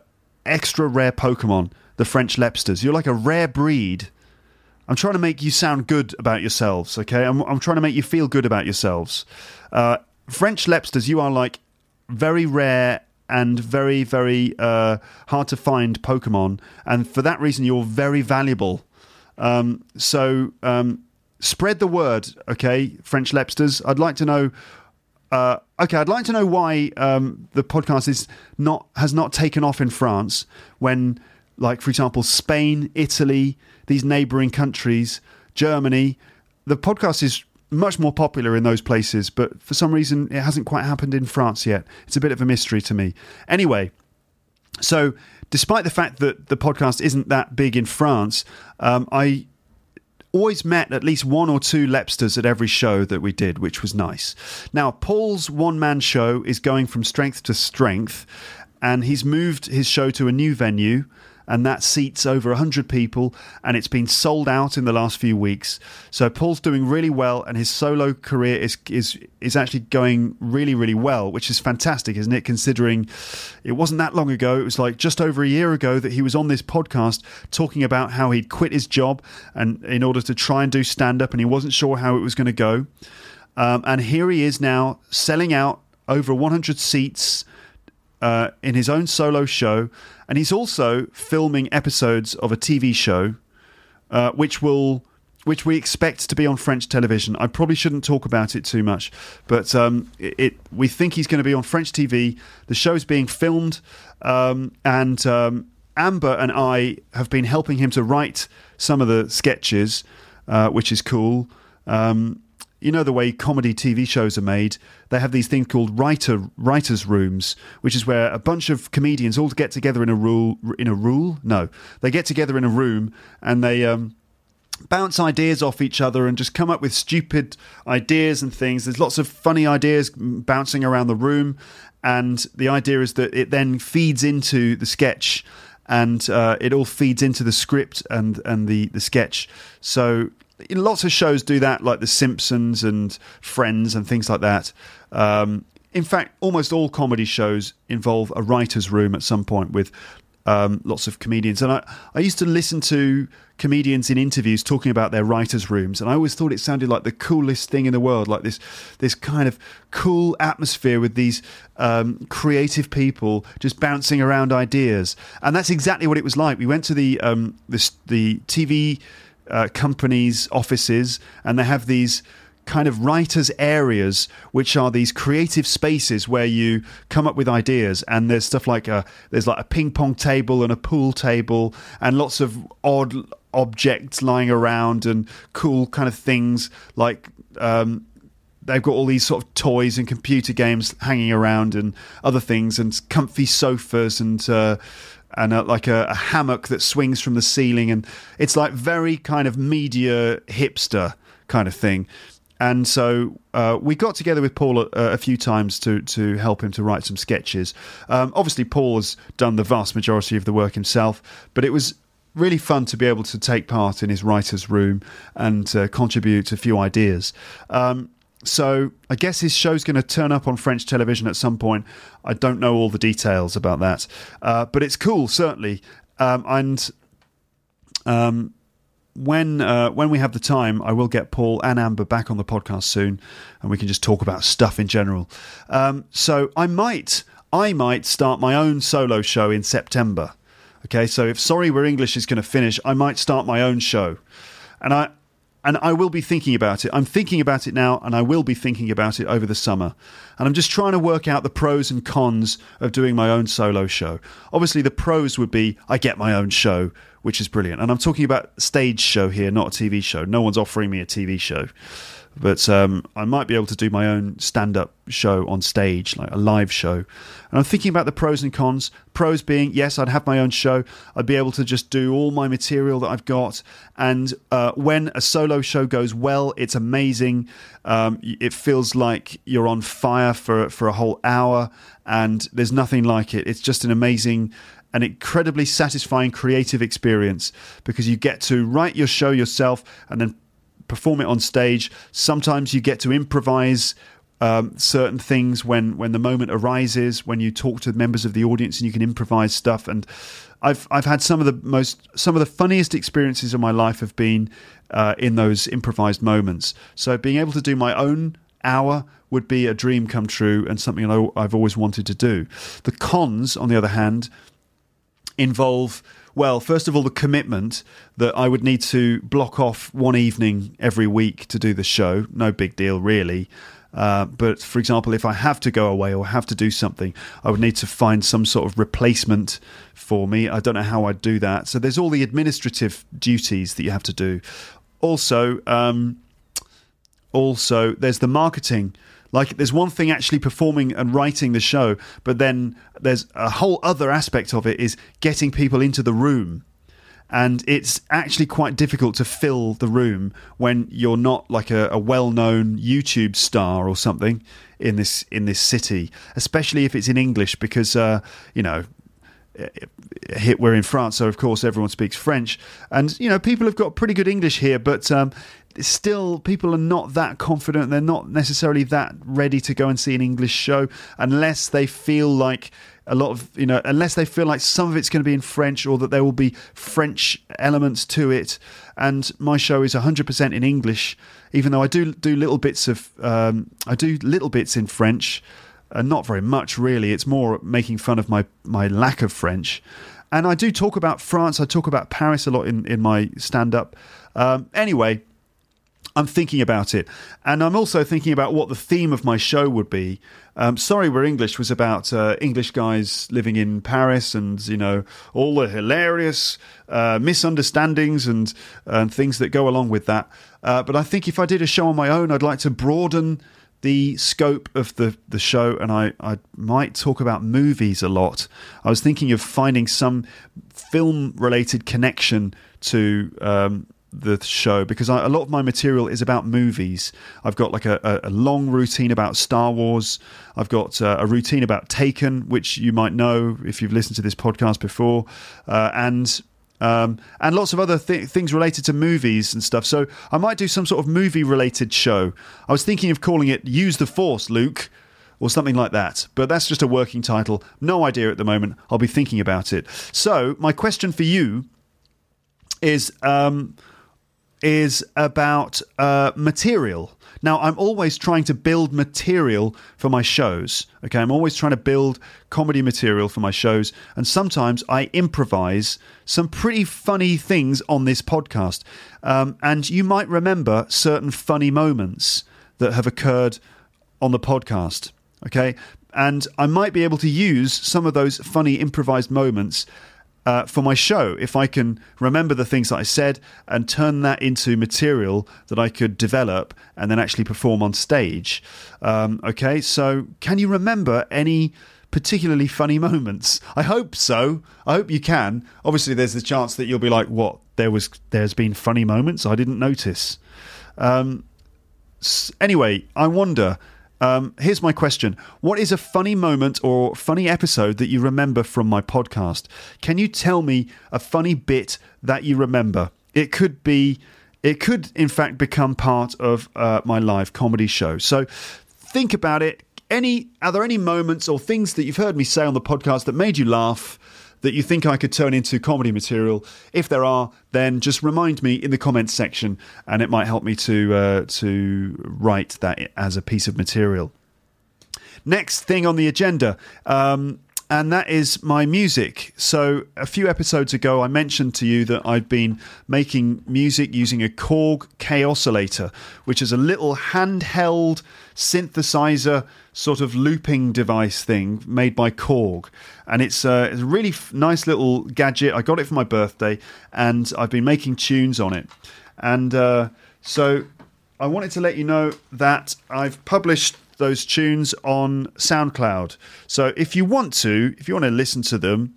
[SPEAKER 1] extra rare Pokemon. The French Lepsters. You're like a rare breed. I'm trying to make you sound good about yourselves, okay? I'm, I'm trying to make you feel good about yourselves. Uh, French Lepsters, you are like very rare and very, very uh, hard to find Pokemon. And for that reason, you're very valuable. Um, so um, spread the word, okay, French Lepsters. I'd like to know. Uh, okay, I'd like to know why um, the podcast is not has not taken off in France when, like, for example, Spain, Italy, these neighbouring countries, Germany, the podcast is much more popular in those places, but for some reason it hasn't quite happened in France yet. It's a bit of a mystery to me. Anyway, so despite the fact that the podcast isn't that big in France, um, I always met at least one or two Lepsters at every show that we did, which was nice. Now, Paul's one man show is going from strength to strength, and he's moved his show to a new venue and that seats over 100 people, and it's been sold out in the last few weeks. So Paul's doing really well, and his solo career is is is actually going really really well, which is fantastic, isn't it? Considering it wasn't that long ago, it was like just over a year ago that he was on this podcast talking about how he'd quit his job and in order to try and do stand up, and he wasn't sure how it was going to go. Um, and here he is now selling out over 100 seats uh, in his own solo show, and he's also filming episodes of a TV show, uh, which will which we expect to be on French television. I probably shouldn't talk about it too much, but um, it, it, we think he's going to be on French TV. The show's being filmed, um, and um, Amber and I have been helping him to write some of the sketches, uh, which is cool. Um, you know the way comedy TV shows are made. They have these things called writer writers' rooms, which is where a bunch of comedians all get together in a rule. In a rule? No, they get together in a room and they um, bounce ideas off each other and just come up with stupid ideas and things. There's lots of funny ideas bouncing around the room, and the idea is that it then feeds into the sketch and uh, it all feeds into the script and and the the sketch. So lots of shows do that, like The Simpsons and Friends and things like that. Um, in fact, almost all comedy shows involve a writer's room at some point with um, lots of comedians. And I, I used to listen to comedians in interviews talking about their writers' rooms, and I always thought it sounded like the coolest thing in the world, like this this kind of cool atmosphere with these um, creative people just bouncing around ideas. And that's exactly what it was like. We went to the um, this, the TV uh, companies' offices, and they have these kind of writers' areas, which are these creative spaces where you come up with ideas. And there's stuff like a there's like a ping pong table and a pool table, and lots of odd objects lying around and cool kind of things like. Um, they've got all these sort of toys and computer games hanging around and other things and comfy sofas and uh, and a, like a, a, hammock that swings from the ceiling, and it's like very kind of media hipster kind of thing. And so uh, we got together with Paul a, a, few times to to help him to write some sketches. Um, obviously, Paul has done the vast majority of the work himself, but it was really fun to be able to take part in his writer's room and uh, contribute a few ideas. Um, so I guess his show's going to turn up on French television at some point. I don't know all the details about that, uh, but it's cool certainly. Um, and um, when uh, when we have the time, I will get Paul and Amber back on the podcast soon, and we can just talk about stuff in general. Um, so I might I might start my own solo show in September. Okay, so if Sorry We're English is going to finish, I might start my own show, and I and I will be thinking about it. I'm thinking about it now, and I will be thinking about it over the summer. And I'm just trying to work out the pros and cons of doing my own solo show. Obviously, the pros would be I get my own show, which is brilliant. And I'm talking about stage show here, not a TV show. No one's offering me a TV show but um, I might be able to do my own stand up show on stage, like a live show. And I'm thinking about the pros and cons. Pros being, yes, I'd have my own show. I'd be able to just do all my material that I've got. And uh, when a solo show goes well, it's amazing. Um, it feels like you're on fire for, for a whole hour, and there's nothing like it. It's just an amazing an incredibly satisfying creative experience because you get to write your show yourself and then perform it on stage. Sometimes you get to improvise um, certain things when when the moment arises, when you talk to members of the audience and you can improvise stuff. And I've I've had some of the most some of the funniest experiences of my life have been uh, in those improvised moments. So being able to do my own hour would be a dream come true and something I, I've always wanted to do. The cons, on the other hand, involve well, first of all, the commitment that I would need to block off one evening every week to do the show. No big deal, really. Uh, but for example, if I have to go away or have to do something, I would need to find some sort of replacement for me. I don't know how I'd do that. So there's all the administrative duties that you have to do. Also, um, also there's the marketing. Like there's one thing actually performing and writing the show, but then there's a whole other aspect of it is getting people into the room. And it's actually quite difficult to fill the room when you're not like a, a well-known YouTube star or something in this in this city, especially if it's in English, because uh, you know we're in France, so of course everyone speaks French, and you know people have got pretty good English here, but um, still people are not that confident. They're not necessarily that ready to go and see an english show unless they feel like a lot of you know unless they feel like some of it's going to be in french or that there will be french elements to it. And my show is 100% in english even though i do do little bits of um, i do little bits in french uh, not very much really it's more making fun of my my lack of french and i do talk about france i talk about paris a lot in in my stand up um, anyway I'm thinking about it. And I'm also thinking about what the theme of my show would be. Um, Sorry We're English was about uh, English guys living in Paris and, you know, all the hilarious uh, misunderstandings and, and things that go along with that. Uh, but I think if I did a show on my own, I'd like to broaden the scope of the, the show and I, I might talk about movies a lot. I was thinking of finding some film related connection to. Um, the show because I, a lot of my material is about movies. I've got like a, a long routine about Star Wars. I've got uh, a routine about Taken, which you might know if you've listened to this podcast before, uh, and um, and lots of other th- things related to movies and stuff. So I might do some sort of movie related show. I was thinking of calling it "Use the Force, Luke." Or something like that. But that's just a working title. No idea at the moment. I'll be thinking about it. So, my question for you is um, is about uh, material. Now, I'm always trying to build material for my shows. Okay, I'm always trying to build comedy material for my shows, and sometimes I improvise some pretty funny things on this podcast. Um, and you might remember certain funny moments that have occurred on the podcast. Okay, and I might be able to use some of those funny improvised moments uh, for my show if I can remember the things that I said and turn that into material that I could develop and then actually perform on stage. Um, okay, so can you remember any particularly funny moments? I hope so. I hope you can. Obviously, there's the chance that you'll be like, "What? There was, there's been funny moments I didn't notice." Um, anyway, I wonder um, here's my question What is a funny moment or funny episode that you remember from my podcast? Can you tell me a funny bit that you remember? It could be, it could in fact become part of uh, my live comedy show. So think about it. Any, are there any moments or things that you've heard me say on the podcast that made you laugh? That you think I could turn into comedy material. If there are, then just remind me in the comments section, and it might help me to uh, to write that as a piece of material. Next thing on the agenda. Um, and that is my music. So, a few episodes ago, I mentioned to you that I'd been making music using a Korg Kaossilator, which is a little handheld synthesizer sort of looping device thing made by Korg. And it's, uh, it's a really f- nice little gadget. I got it for my birthday, and I've been making tunes on it. And uh, so, I wanted to let you know that I've published those tunes on SoundCloud. So if you want to, if you want to listen to them,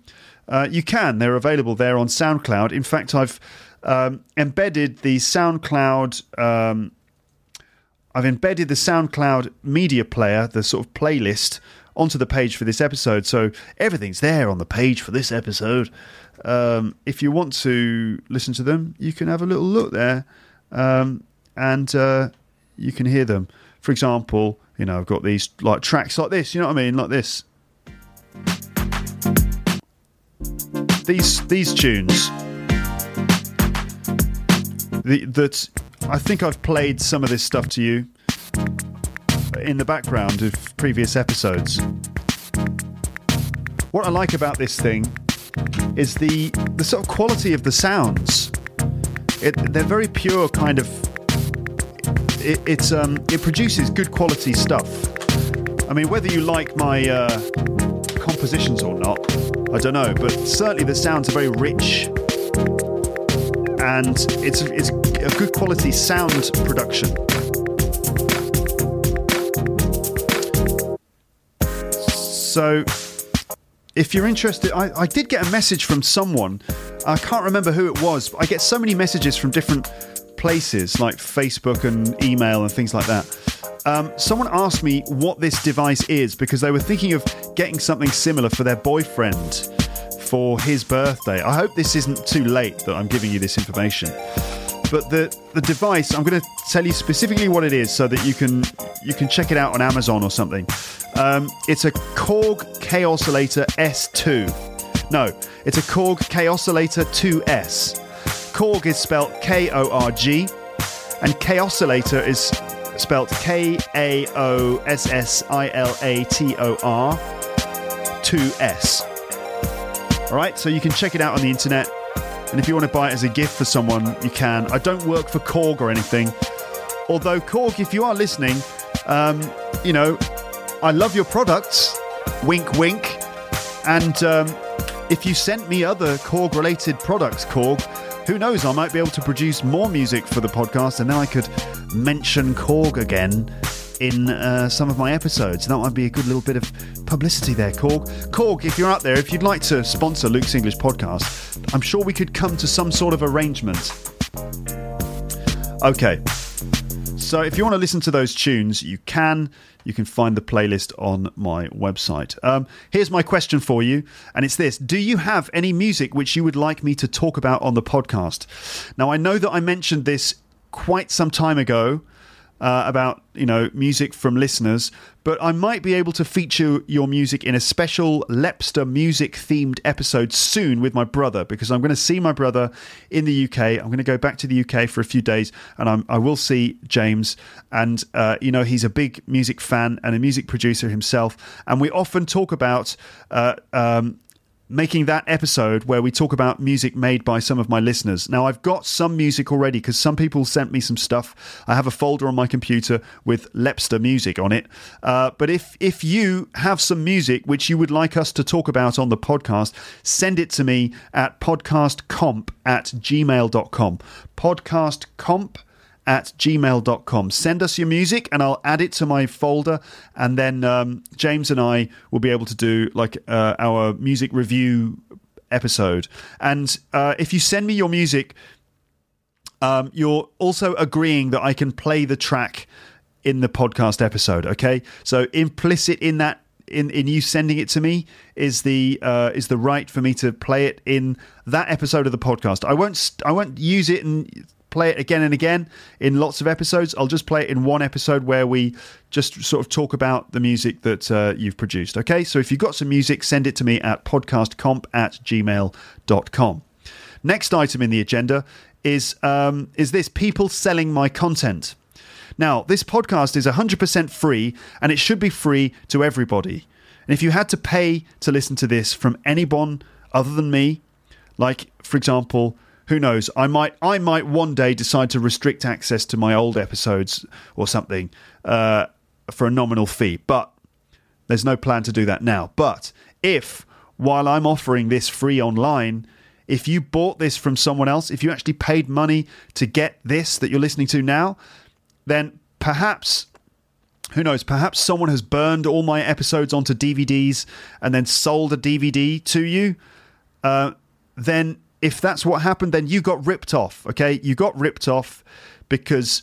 [SPEAKER 1] uh, you can. They're available there on SoundCloud. In fact, I've um, embedded the SoundCloud. Um, I've embedded the SoundCloud media player, the sort of playlist, onto the page for this episode. So everything's there on the page for this episode. Um, if you want to listen to them, you can have a little look there, um, and uh, you can hear them. For example, you know, I've got these like tracks like this. You know what I mean? Like this. These these tunes. The, that I think I've played some of this stuff to you. in the background of previous episodes. What I like about this thing is the the sort of quality of the sounds. It, they're very pure, kind of. It, it's um, it produces good quality stuff. I mean, whether you like my uh, compositions or not, I don't know, but certainly the sounds are very rich, and it's it's a good quality sound production. So, if you're interested, I, I, did get a message from someone. I can't remember who it was, but I get so many messages from different places like Facebook and email and things like that. Um, someone asked me what this device is because they were thinking of getting something similar for their boyfriend for his birthday. I hope this isn't too late that I'm giving you this information. But the, the device, I'm going to tell you specifically what it is so that you can you can check it out on Amazon or something. Um, it's a Korg Kaossilator S2. No, it's a Korg Kaossilator 2S. Korg is spelled K O R G, and Kaossilator is spelled K A O S S I L A T O R 2S. All right, so you can check it out on the internet. And if you want to buy it as a gift for someone, you can. I don't work for Korg or anything. Although, Korg, if you are listening, um, you know, I love your products. Wink, wink. And um, if you sent me other Korg related products, Korg, who knows, I might be able to produce more music for the podcast and then I could mention Korg again in uh, some of my episodes. That might be a good little bit of publicity there, Korg. Korg, if you're out there, if you'd like to sponsor Luke's English podcast, I'm sure we could come to some sort of arrangement. Okay. So if you want to listen to those tunes, you can. You can find the playlist on my website. Um, here's my question for you, and it's this Do you have any music which you would like me to talk about on the podcast? Now, I know that I mentioned this quite some time ago uh, about you know music from listeners, but I might be able to feature your music in a special Lepster music themed episode soon with my brother because I'm going to see my brother in the UK. I'm going to go back to the UK for a few days, and I'm, i will see James. And uh, you know he's a big music fan and a music producer himself, and we often talk about. Uh, um, making that episode where we talk about music made by some of my listeners. Now, I've got some music already because some people sent me some stuff. I have a folder on my computer with Lepster music on it. Uh, but if if you have some music which you would like us to talk about on the podcast, send it to me at podcastcomp at gmail.com. Podcastcomp at gmail.com. Send us your music and I'll add it to my folder. And then um, James and I will be able to do like uh, our music review episode. And uh, if you send me your music, um, you're also agreeing that I can play the track in the podcast episode. Okay. So implicit in that. In, in you sending it to me is the uh, is the right for me to play it in that episode of the podcast. I won't I won't use it and play it again and again in lots of episodes. I'll just play it in one episode where we just sort of talk about the music that uh, you've produced. Okay, so if you've got some music, send it to me at podcastcomp at gmail.com. Next item in the agenda is um, is this people selling my content. Now, this podcast is 100% free and it should be free to everybody. And if you had to pay to listen to this from anyone other than me, like, for example, who knows? I might I might one day decide to restrict access to my old episodes or something uh, for a nominal fee, but there's no plan to do that now. But if while I'm offering this free online, if you bought this from someone else, if you actually paid money to get this that you're listening to now, then perhaps who knows, perhaps someone has burned all my episodes onto DVDs and then sold a DVD to you. Uh, then if that's what happened, then you got ripped off. Okay, you got ripped off because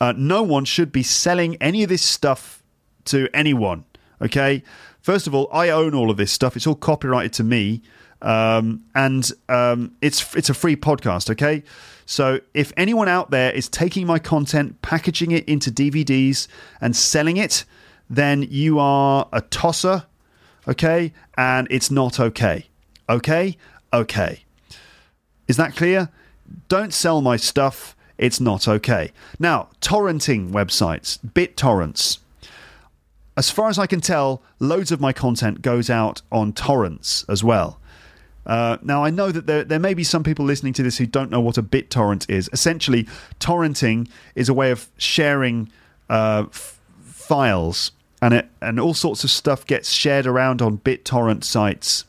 [SPEAKER 1] uh, no one should be selling any of this stuff to anyone. Okay, first of all, I own all of this stuff. It's all copyrighted to me, um, and um, it's it's a free podcast. Okay, so if anyone out there is taking my content, packaging it into DVDs, and selling it, then you are a tosser. Okay, and it's not okay. Okay, okay. Is that clear? Don't sell my stuff. It's not okay. Now, torrenting websites, BitTorrents. as far as I can tell, loads of my content goes out on torrents as well. Uh, now, I know that there, there may be some people listening to this who don't know what a BitTorrent is. Essentially, torrenting is a way of sharing uh, f- files, and it and all sorts of stuff gets shared around on BitTorrent sites.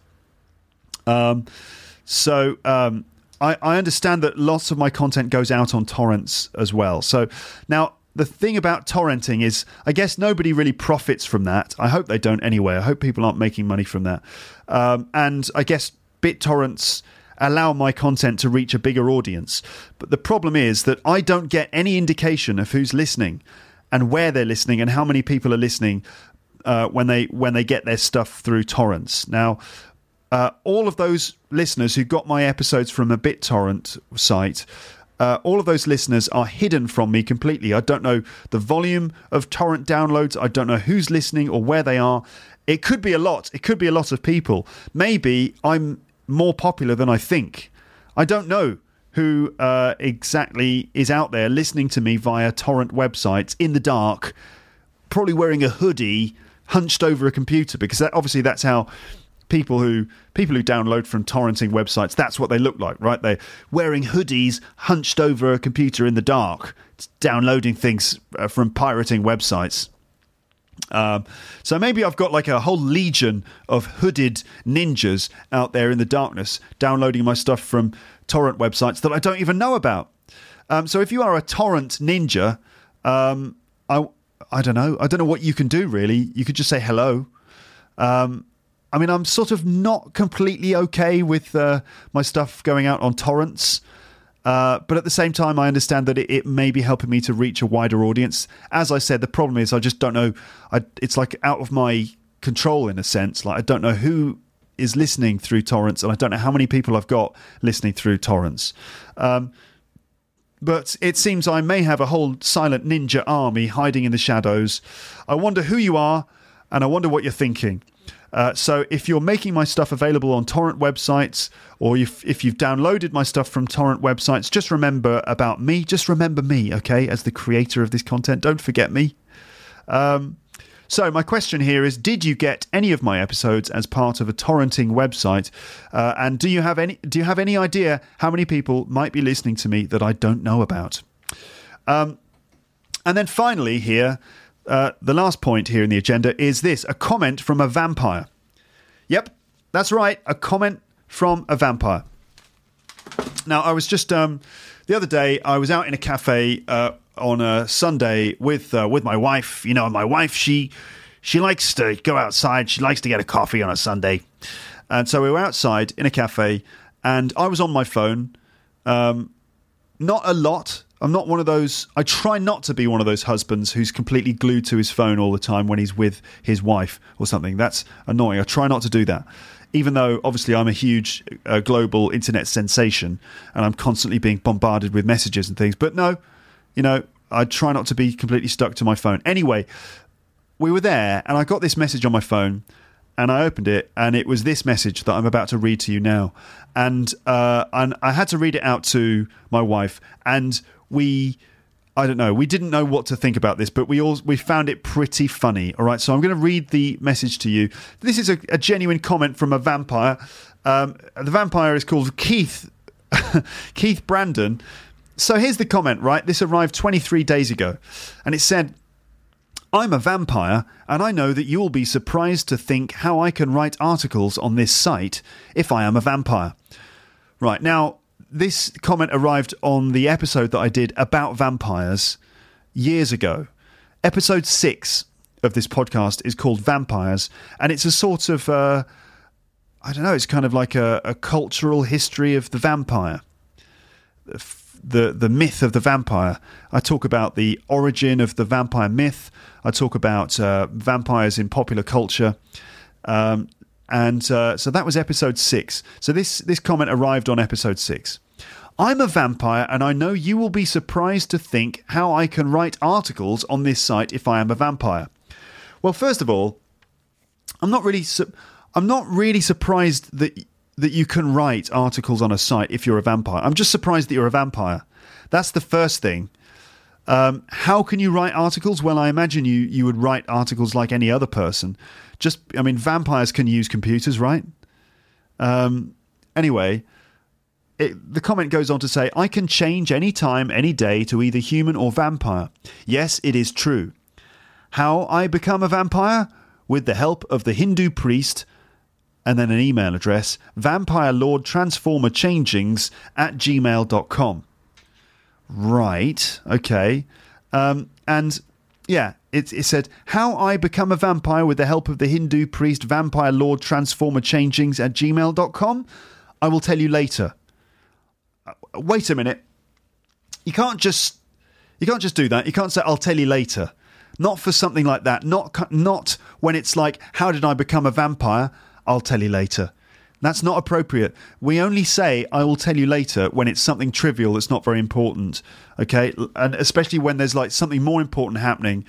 [SPEAKER 1] Um, so um, I, I understand that lots of my content goes out on torrents as well. So now the thing about torrenting is, I guess nobody really profits from that. I hope they don't anyway. I hope people aren't making money from that. Um, and I guess BitTorrents allow my content to reach a bigger audience. But the problem is that I don't get any indication of who's listening and where they're listening and how many people are listening uh, when they when they get their stuff through torrents. Now, uh, all of those listeners who got my episodes from a BitTorrent site uh, all of those listeners are hidden from me completely. I don't know the volume of torrent downloads. I don't know who's listening or where they are. It could be a lot. It could be a lot of people. Maybe I'm more popular than I think. I don't know who uh, exactly is out there listening to me via torrent websites in the dark, probably wearing a hoodie, hunched over a computer, because that, obviously that's how people who people who download from torrenting websites that's what they look like right they're wearing hoodies hunched over a computer in the dark downloading things uh, from pirating websites um, so maybe I've got like a whole legion of hooded ninjas out there in the darkness downloading my stuff from torrent websites that I don't even know about. Um, so if you are a torrent ninja, um, I I don't know. I don't know what you can do really. You could just say hello. Um, I mean, I'm sort of not completely okay with uh, my stuff going out on torrents. Uh, but at the same time, I understand that it, it, may be helping me to reach a wider audience. As I said, the problem is I just don't know. I, it's like out of my control in a sense. Like I don't know who is listening through torrents, and I don't know how many people I've got listening through torrents. Um, but it seems I may have a whole silent ninja army hiding in the shadows. I wonder who you are, and I wonder what you're thinking. Uh, so if you're making my stuff available on torrent websites, or if, if you've downloaded my stuff from torrent websites, just remember about me. Just remember me, okay, as the creator of this content. Don't forget me. Um, so my question here is: Did you get any of my episodes as part of a torrenting website? Uh, and do you have any? Do you have any idea how many people might be listening to me that I don't know about? Um, and then finally, here uh, the last point here in the agenda is this a comment from a vampire. Yep, that's right, a comment from a vampire. Now, I was just um, the other day, I was out in a cafe uh, on a Sunday with uh, with my wife. You know, my wife she she likes to go outside. She likes to get a coffee on a Sunday, and so we were outside in a cafe, and I was on my phone. Um, not a lot. I'm not one of those. I try not to be one of those husbands who's completely glued to his phone all the time when he's with his wife or something. That's annoying. I try not to do that. Even though obviously I'm a huge uh, global internet sensation and I'm constantly being bombarded with messages and things. But no, you know, I try not to be completely stuck to my phone. Anyway, we were there and I got this message on my phone and I opened it, and it was this message that I'm about to read to you now. And uh, and I had to read it out to my wife, and we I don't know. We didn't know what to think about this, but we all we found it pretty funny. All right, so I'm going to read the message to you. This is a, a genuine comment from a vampire. Um, the vampire is called Keith Keith Brandon. So here's the comment. Right, this arrived 23 days ago, and it said. I'm a vampire, and I know that you will be surprised to think how I can write articles on this site if I am a vampire. Right, now, this comment arrived on the episode that I did about vampires years ago. Episode six of this podcast is called Vampires, and it's a sort of, uh, I don't know, it's kind of like a, a cultural history of the vampire. The, the myth of the vampire. I talk about the origin of the vampire myth. I talk about uh, vampires in popular culture. Um, and uh, so that was episode six. So this this comment arrived on episode six. I'm a vampire, and I know you will be surprised to think how I can write articles on this site if I am a vampire. Well, first of all, I'm not really su- I'm not really surprised that that you can write articles on a site if you're a vampire. I'm just surprised that you're a vampire. That's the first thing. Um, how can you write articles? Well, I imagine you you would write articles like any other person. Just, I mean, vampires can use computers, right? Um, anyway, it, the comment goes on to say, I can change any time, any day to either human or vampire. Yes, it is true. How I become a vampire? With the help of the Hindu priest, and then an email address, vampire lord transformer changings at gmail.com. Right, okay. Um, and yeah, it, it said, How I become a vampire with the help of the Hindu priest, vampire lord transformer changings at gmail.com. I will tell you later. Uh, wait a minute. You can't just you can't just do that. You can't say I'll tell you later. Not for something like that. Not not when it's like how did I become a vampire? I'll tell you later. That's not appropriate. We only say, I will tell you later when it's something trivial that's not very important. Okay. And especially when there's like something more important happening.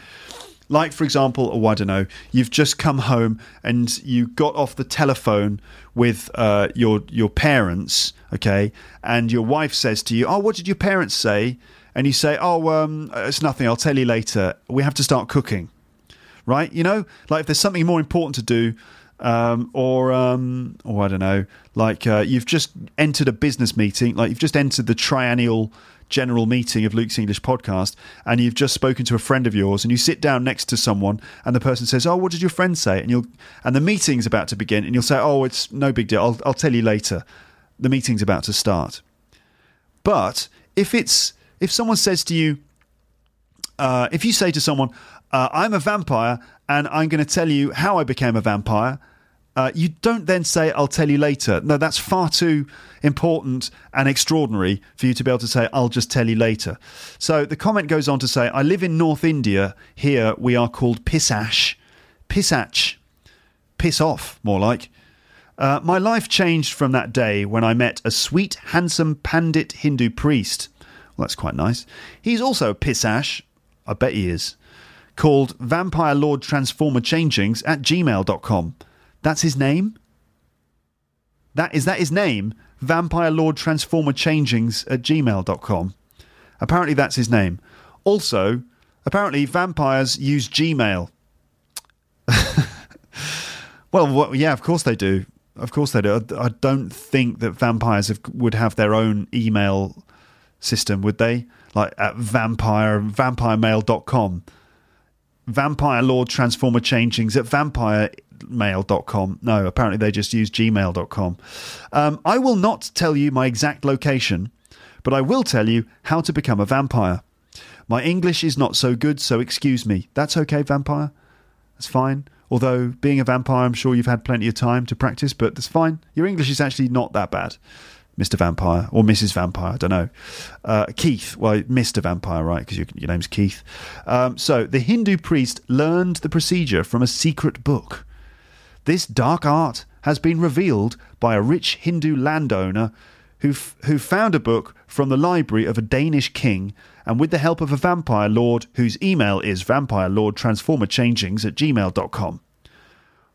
[SPEAKER 1] Like, for example, oh, I don't know, you've just come home and you got off the telephone with uh, your, your parents. Okay. And your wife says to you, Oh, what did your parents say? And you say, Oh, um, it's nothing. I'll tell you later. We have to start cooking. Right. You know, like if there's something more important to do, um, or um, or I don't know, like uh, you've just entered a business meeting, like you've just entered the triennial general meeting of Luke's English podcast, and you've just spoken to a friend of yours, and you sit down next to someone, and the person says, "Oh, what did your friend say?" and you'll and the meeting's about to begin, and you'll say, "Oh, it's no big deal. I'll, I'll tell you later." The meeting's about to start. But if it's if someone says to you, uh, if you say to someone, uh, "I'm a vampire," and I'm going to tell you how I became a vampire. Uh, you don't then say, I'll tell you later. No, that's far too important and extraordinary for you to be able to say, I'll just tell you later. So the comment goes on to say, I live in North India. Here we are called Pisash. Pisach. Piss off, more like. Uh, my life changed from that day when I met a sweet, handsome Pandit Hindu priest. Well, that's quite nice. He's also a Pisash. I bet he is called Vampire Lord Transformer Changings at gmail.com. That's his name? That is that his name? Vampire Lord Transformer Changings at gmail.com. Apparently that's his name. Also, apparently vampires use Gmail. well, yeah, of course they do. Of course they do. I don't think that vampires have, would have their own email system, would they? Like at vampire vampiremail.com vampire lord transformer changings at vampiremail.com. No, apparently they just use gmail.com. Um, I will not tell you my exact location, but I will tell you how to become a vampire. My English is not so good, so excuse me. That's okay, vampire. That's fine. Although, being a vampire, I'm sure you've had plenty of time to practice, but that's fine. Your English is actually not that bad. Mr. Vampire or Mrs. Vampire, I don't know. Uh, Keith, well, Mr. Vampire, right? Because your, your, name's Keith. Um, so the Hindu priest learned the procedure from a secret book. This dark art has been revealed by a rich Hindu landowner who, f- who found a book from the library of a Danish king and with the help of a vampire lord whose email is vampirelordtransformerchangings lord transformer changings at gmail.com.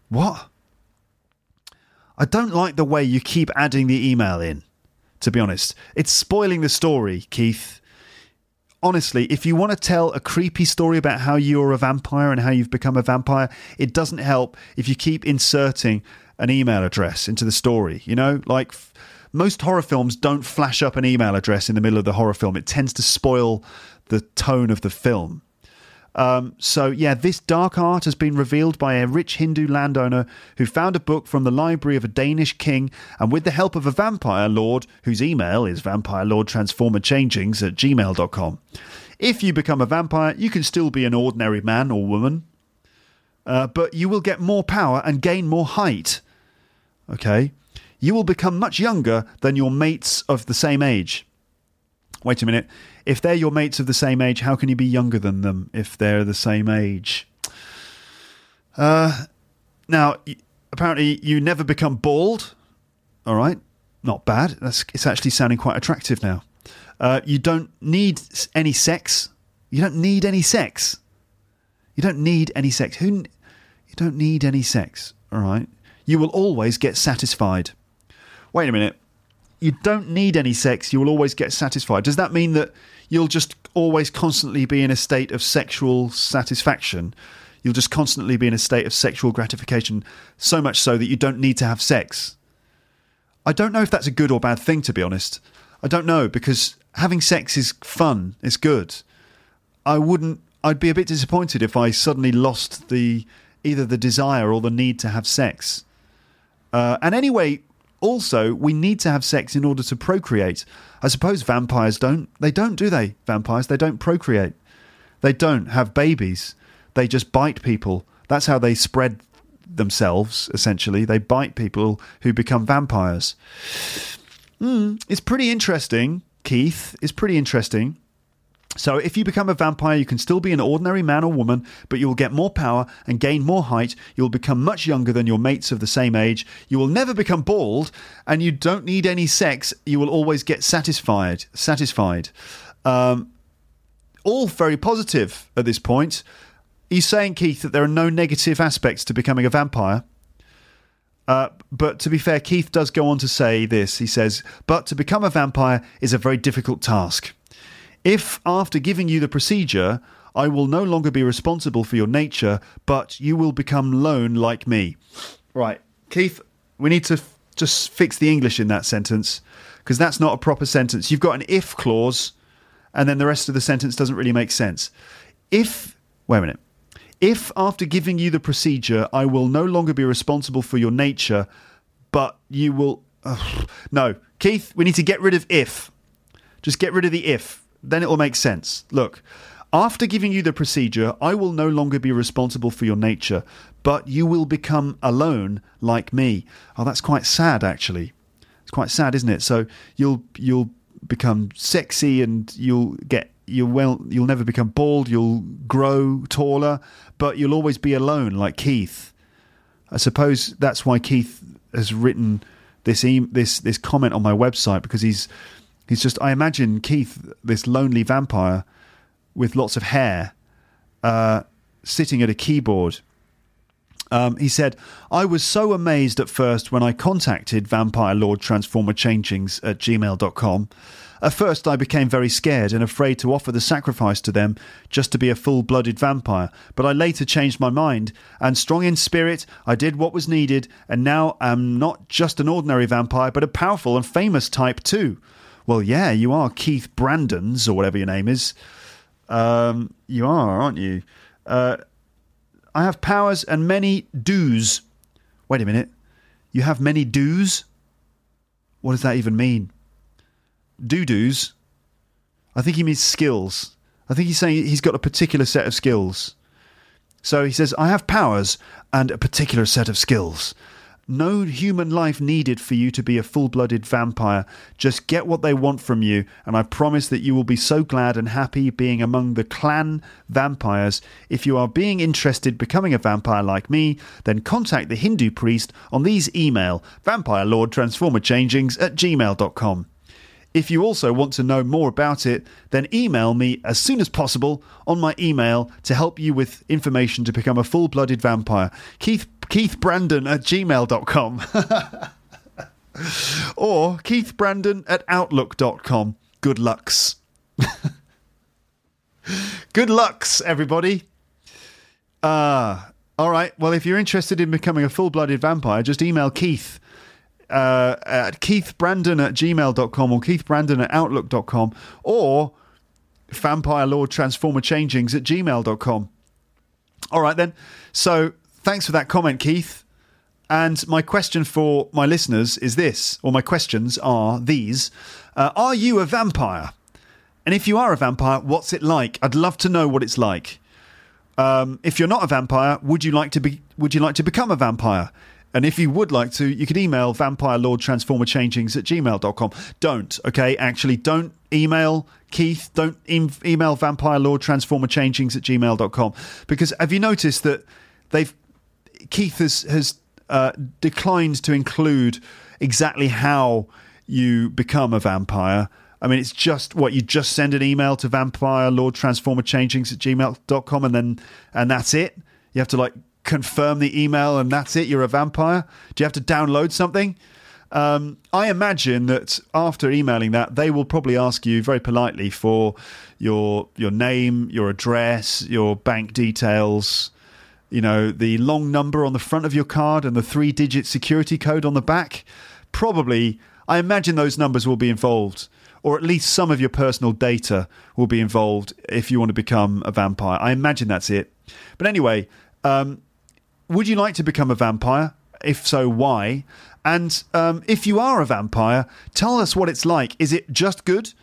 [SPEAKER 1] What? I don't like the way you keep adding the email in to be honest. It's spoiling the story, Keith. Honestly, if you want to tell a creepy story about how you're a vampire and how you've become a vampire, it doesn't help if you keep inserting an email address into the story. You know, like f- most horror films don't flash up an email address in the middle of the horror film, it tends to spoil the tone of the film. Um, so, yeah, this dark art has been revealed by a rich Hindu landowner who found a book from the library of a Danish king, and with the help of a vampire lord, whose email is vampirelordtransformerchangings at gmail.com. If you become a vampire, you can still be an ordinary man or woman, uh, but you will get more power and gain more height. Okay? You will become much younger than your mates of the same age. Wait a minute if they're your mates of the same age, how can you be younger than them if they're the same age? Uh, now, apparently, you never become bald. All right, not bad. That's it's actually sounding quite attractive now. Uh, you don't need any sex. You don't need any sex. You don't need any sex. Who? You don't need any sex. All right. You will always get satisfied. Wait a minute. You don't need any sex, you will always get satisfied. Does that mean that you'll just always constantly be in a state of sexual satisfaction? You'll just constantly be in a state of sexual gratification, so much so that you don't need to have sex. I don't know if that's a good or bad thing, to be honest. I don't know because having sex is fun, it's good. I wouldn't, I'd be a bit disappointed if I suddenly lost the either the desire or the need to have sex. Uh, and anyway, also, we need to have sex in order to procreate. I suppose vampires don't. They don't, do they? Vampires, they don't procreate. They don't have babies. They just bite people. That's how they spread themselves, essentially. They bite people who become vampires. Mm, it's pretty interesting, Keith. It's pretty interesting. So, if you become a vampire, you can still be an ordinary man or woman, but you will get more power and gain more height. You will become much younger than your mates of the same age. You will never become bald, and you don't need any sex. You will always get satisfied. Satisfied. Um, all very positive at this point. He's saying, Keith, that there are no negative aspects to becoming a vampire? Uh, but to be fair, Keith does go on to say this. He says, But to become a vampire is a very difficult task. If, after giving you the procedure, I will no longer be responsible for your nature, but you will become lone like me. Right. Keith, we need to f- just fix the English in that sentence because that's not a proper sentence. You've got an if clause, and then the rest of the sentence doesn't really make sense. If, wait a minute. If, after giving you the procedure, I will no longer be responsible for your nature, but you will. Ugh. No. Keith, we need to get rid of if. Just get rid of the if then it will make sense. Look, after giving you the procedure, I will no longer be responsible for your nature, but you will become alone like me. Oh, that's quite sad, actually. It's quite sad, isn't it? So you'll you'll become sexy and you'll get you'll well you'll never become bald. You'll grow taller, but you'll always be alone like Keith. I suppose that's why Keith has written this e- this this comment on my website because he's He's just, I imagine Keith, this lonely vampire with lots of hair, uh, sitting at a keyboard. Um, he said, I was so amazed at first when I contacted Vampire Lord Transformer Changings at gmail.com. At first, I became very scared and afraid to offer the sacrifice to them just to be a full blooded vampire, but I later changed my mind, and strong in spirit, I did what was needed, and now I'm not just an ordinary vampire, but a powerful and famous type too. Well, yeah, you are Keith Brandons or whatever your name is. Um, you are, aren't you? Uh, I have powers and many dues. Wait a minute. You have many dues? What does that even mean? Do doos? I think he means skills. I think he's saying he's got a particular set of skills. So he says, I have powers and a particular set of skills. No human life needed for you to be a full blooded vampire. Just get what they want from you, and I promise that you will be so glad and happy being among the clan vampires. If you are being interested becoming a vampire like me, then contact the Hindu priest on these email vampire lord transformer changings at gmail.com. If you also want to know more about it, then email me as soon as possible on my email to help you with information to become a full blooded vampire. Keith keithbrandon at gmail.com or keithbrandon at outlook.com. Good lucks. Good lucks, everybody. Uh, all right. Well, if you're interested in becoming a full blooded vampire, just email Keith uh, at keithbrandon at gmail.com or keithbrandon at outlook.com or vampire lord transformer changings at gmail.com. All right, then. So thanks for that comment, Keith. And my question for my listeners is this, or my questions are these uh, Are you a vampire? And if you are a vampire, what's it like? I'd love to know what it's like. Um, if you're not a vampire, would you like to be? Would you like to become a vampire? And if you would like to, you could email vampire lord transformer changings at gmail.com. Don't, okay? Actually, don't email Keith. Don't e- email vampire lord transformer changings at gmail.com. Because have you noticed that they've Keith has has uh, declined to include exactly how you become a vampire. I mean, it's just what you just send an email to vampire lord transformer changings at gmail.com and then and that's it. You have to like confirm the email and that's it. You're a vampire. Do you have to download something? Um, I imagine that after emailing that, they will probably ask you very politely for your your name, your address, your bank details, you know, the long number on the front of your card and the three digit security code on the back. Probably, I imagine those numbers will be involved, or at least some of your personal data will be involved if you want to become a vampire. I imagine that's it. But anyway, um, would you like to become a vampire? If so, why? And um, if you are a vampire, tell us what it's like. Is it just good,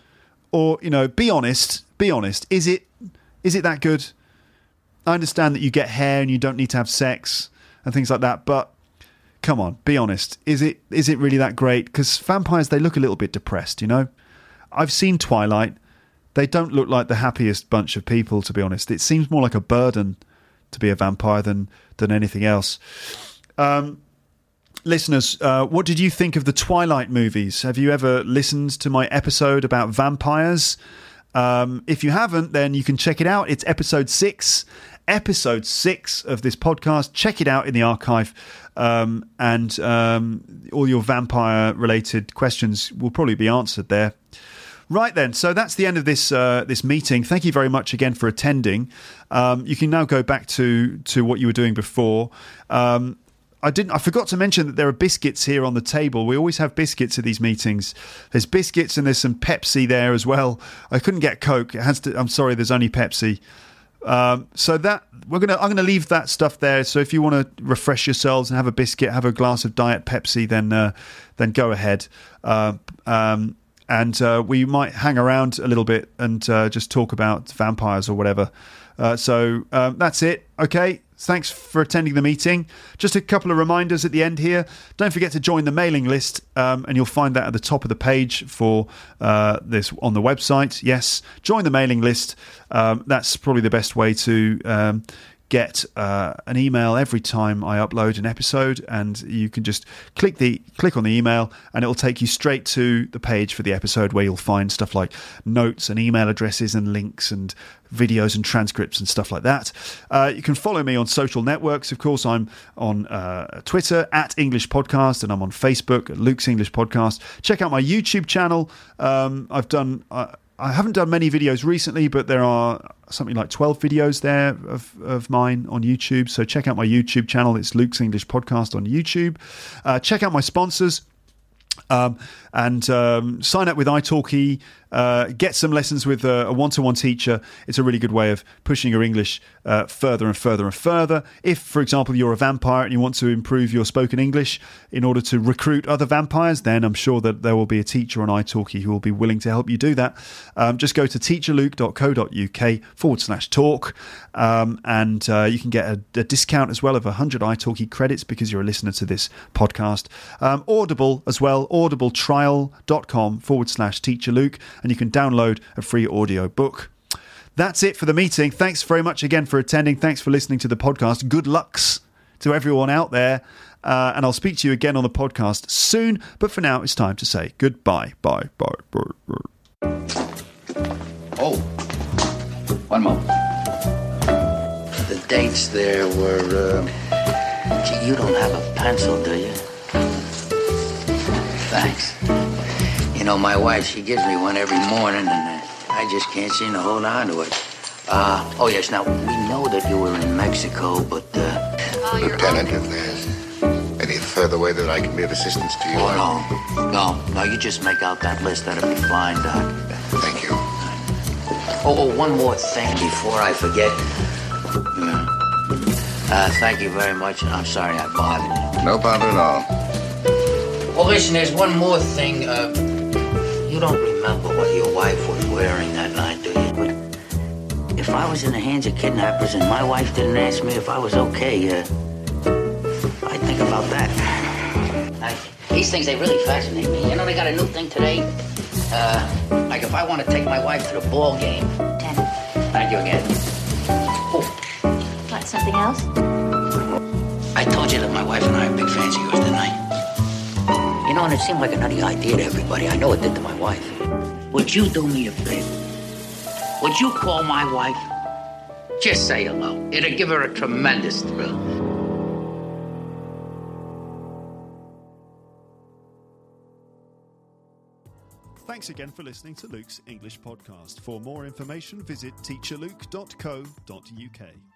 [SPEAKER 1] or you know, be honest. Be honest. Is it is it that good? I understand that you get hair and you don't need to have sex and things like that, but come on, be honest. Is it is it really that great? Because vampires they look a little bit depressed. You know, I've seen Twilight. They don't look like the happiest bunch of people, to be honest. It seems more like a burden to be a vampire than than anything else. Um, listeners, uh, what did you think of the Twilight movies? Have you ever listened to my episode about vampires? Um, if you haven't, then you can check it out. It's episode six, episode six of this podcast. Check it out in the archive, um, and um, all your vampire related questions will probably be answered there. Right then, so that's the end of this uh, this meeting. Thank you very much again for attending. Um, you can now go back to to what you were doing before. Um, I didn't. I forgot to mention that there are biscuits here on the table. We always have biscuits at these meetings. There's biscuits and there's some Pepsi there as well. I couldn't get Coke. It has to. I'm sorry. There's only Pepsi. Um, so that we're gonna. I'm gonna leave that stuff there. So if you want to refresh yourselves and have a biscuit, have a glass of Diet Pepsi, then uh, then go ahead. Uh, um, and uh, we might hang around a little bit and uh, just talk about vampires or whatever. Uh, so um, that's it. Okay. Thanks for attending the meeting. Just a couple of reminders at the end here. Don't forget to join the mailing list, um, and you'll find that at the top of the page for uh, this on the website. Yes, join the mailing list. Um, that's probably the best way to um, get uh, an email every time I upload an episode, and you can just click the click on the email, and it'll take you straight to the page for the episode where you'll find stuff like notes and email addresses and links and videos and transcripts and stuff like that. Uh, you can follow me on social networks. Of course, I'm on uh, Twitter at English Podcast, and I'm on Facebook at Luke's English Podcast. Check out my YouTube channel. Um, I've done. I haven't done many videos recently, but there are something like 12 videos there of, of mine on YouTube. So check out my YouTube channel. It's Luke's English Podcast on YouTube. Uh, check out my sponsors. Um, and um, sign up with italki uh, get some lessons with a, a, one-to-one teacher. It's a really good way of pushing your english uh, further and further and further. If for example you're a vampire and you want to improve your spoken english in order to recruit other vampires then i'm sure that there will be a teacher on italki who will be willing to help you do that. Um, just go to teacherluke.co.uk forward slash talk um, and uh, you can get a, a, discount as well of 100 italki credits because you're a listener to this podcast. Um, audible as well audibletrial.com forward slash teacher Luke, and you can download a free audio book. That's it for the meeting. Thanks very much again for attending. Thanks for listening to the podcast. Good lucks to everyone out there. Uh, and I'll speak to you again on the podcast soon. But for now, it's time to say goodbye. Bye. Bye. Bye. bye.
[SPEAKER 2] Oh, one moment. The dates there were. Uh... Gee, you don't have a pencil, do you? Thanks. You know, my wife, she gives me one every morning, and uh, I just can't seem to hold on to it. Uh, oh, yes, now, we know that you were in Mexico, but, uh...
[SPEAKER 3] Oh, Lieutenant, if there's any further way that I can be of assistance to you...
[SPEAKER 2] Oh, no. No, no, you just make out that list. That'll be fine, Doc.
[SPEAKER 3] Thank you.
[SPEAKER 2] Oh, oh one more thing before I forget. Yeah. Uh, thank you very much. and I'm sorry I bothered you.
[SPEAKER 3] No bother at all.
[SPEAKER 2] Well, listen, there's one more thing. Uh, you don't remember what your wife was wearing that night, do you? But if I was in the hands of kidnappers and my wife didn't ask me if I was okay, uh, I'd think about that. I, these things, they really fascinate me. You know, they got a new thing today. Uh, like if I want to take my wife to the ball game.
[SPEAKER 4] Ten.
[SPEAKER 2] Thank you again.
[SPEAKER 4] Oh. Want something else?
[SPEAKER 2] I told you that my wife and I are big fans of yours, didn't I? You know, and it seemed like a nutty idea to everybody. I know it did to my wife. Would you do me a favor? Would you call my wife? Just say hello. It'd give her a tremendous thrill.
[SPEAKER 1] Thanks again for listening to Luke's English podcast. For more information, visit teacherluke.co.uk.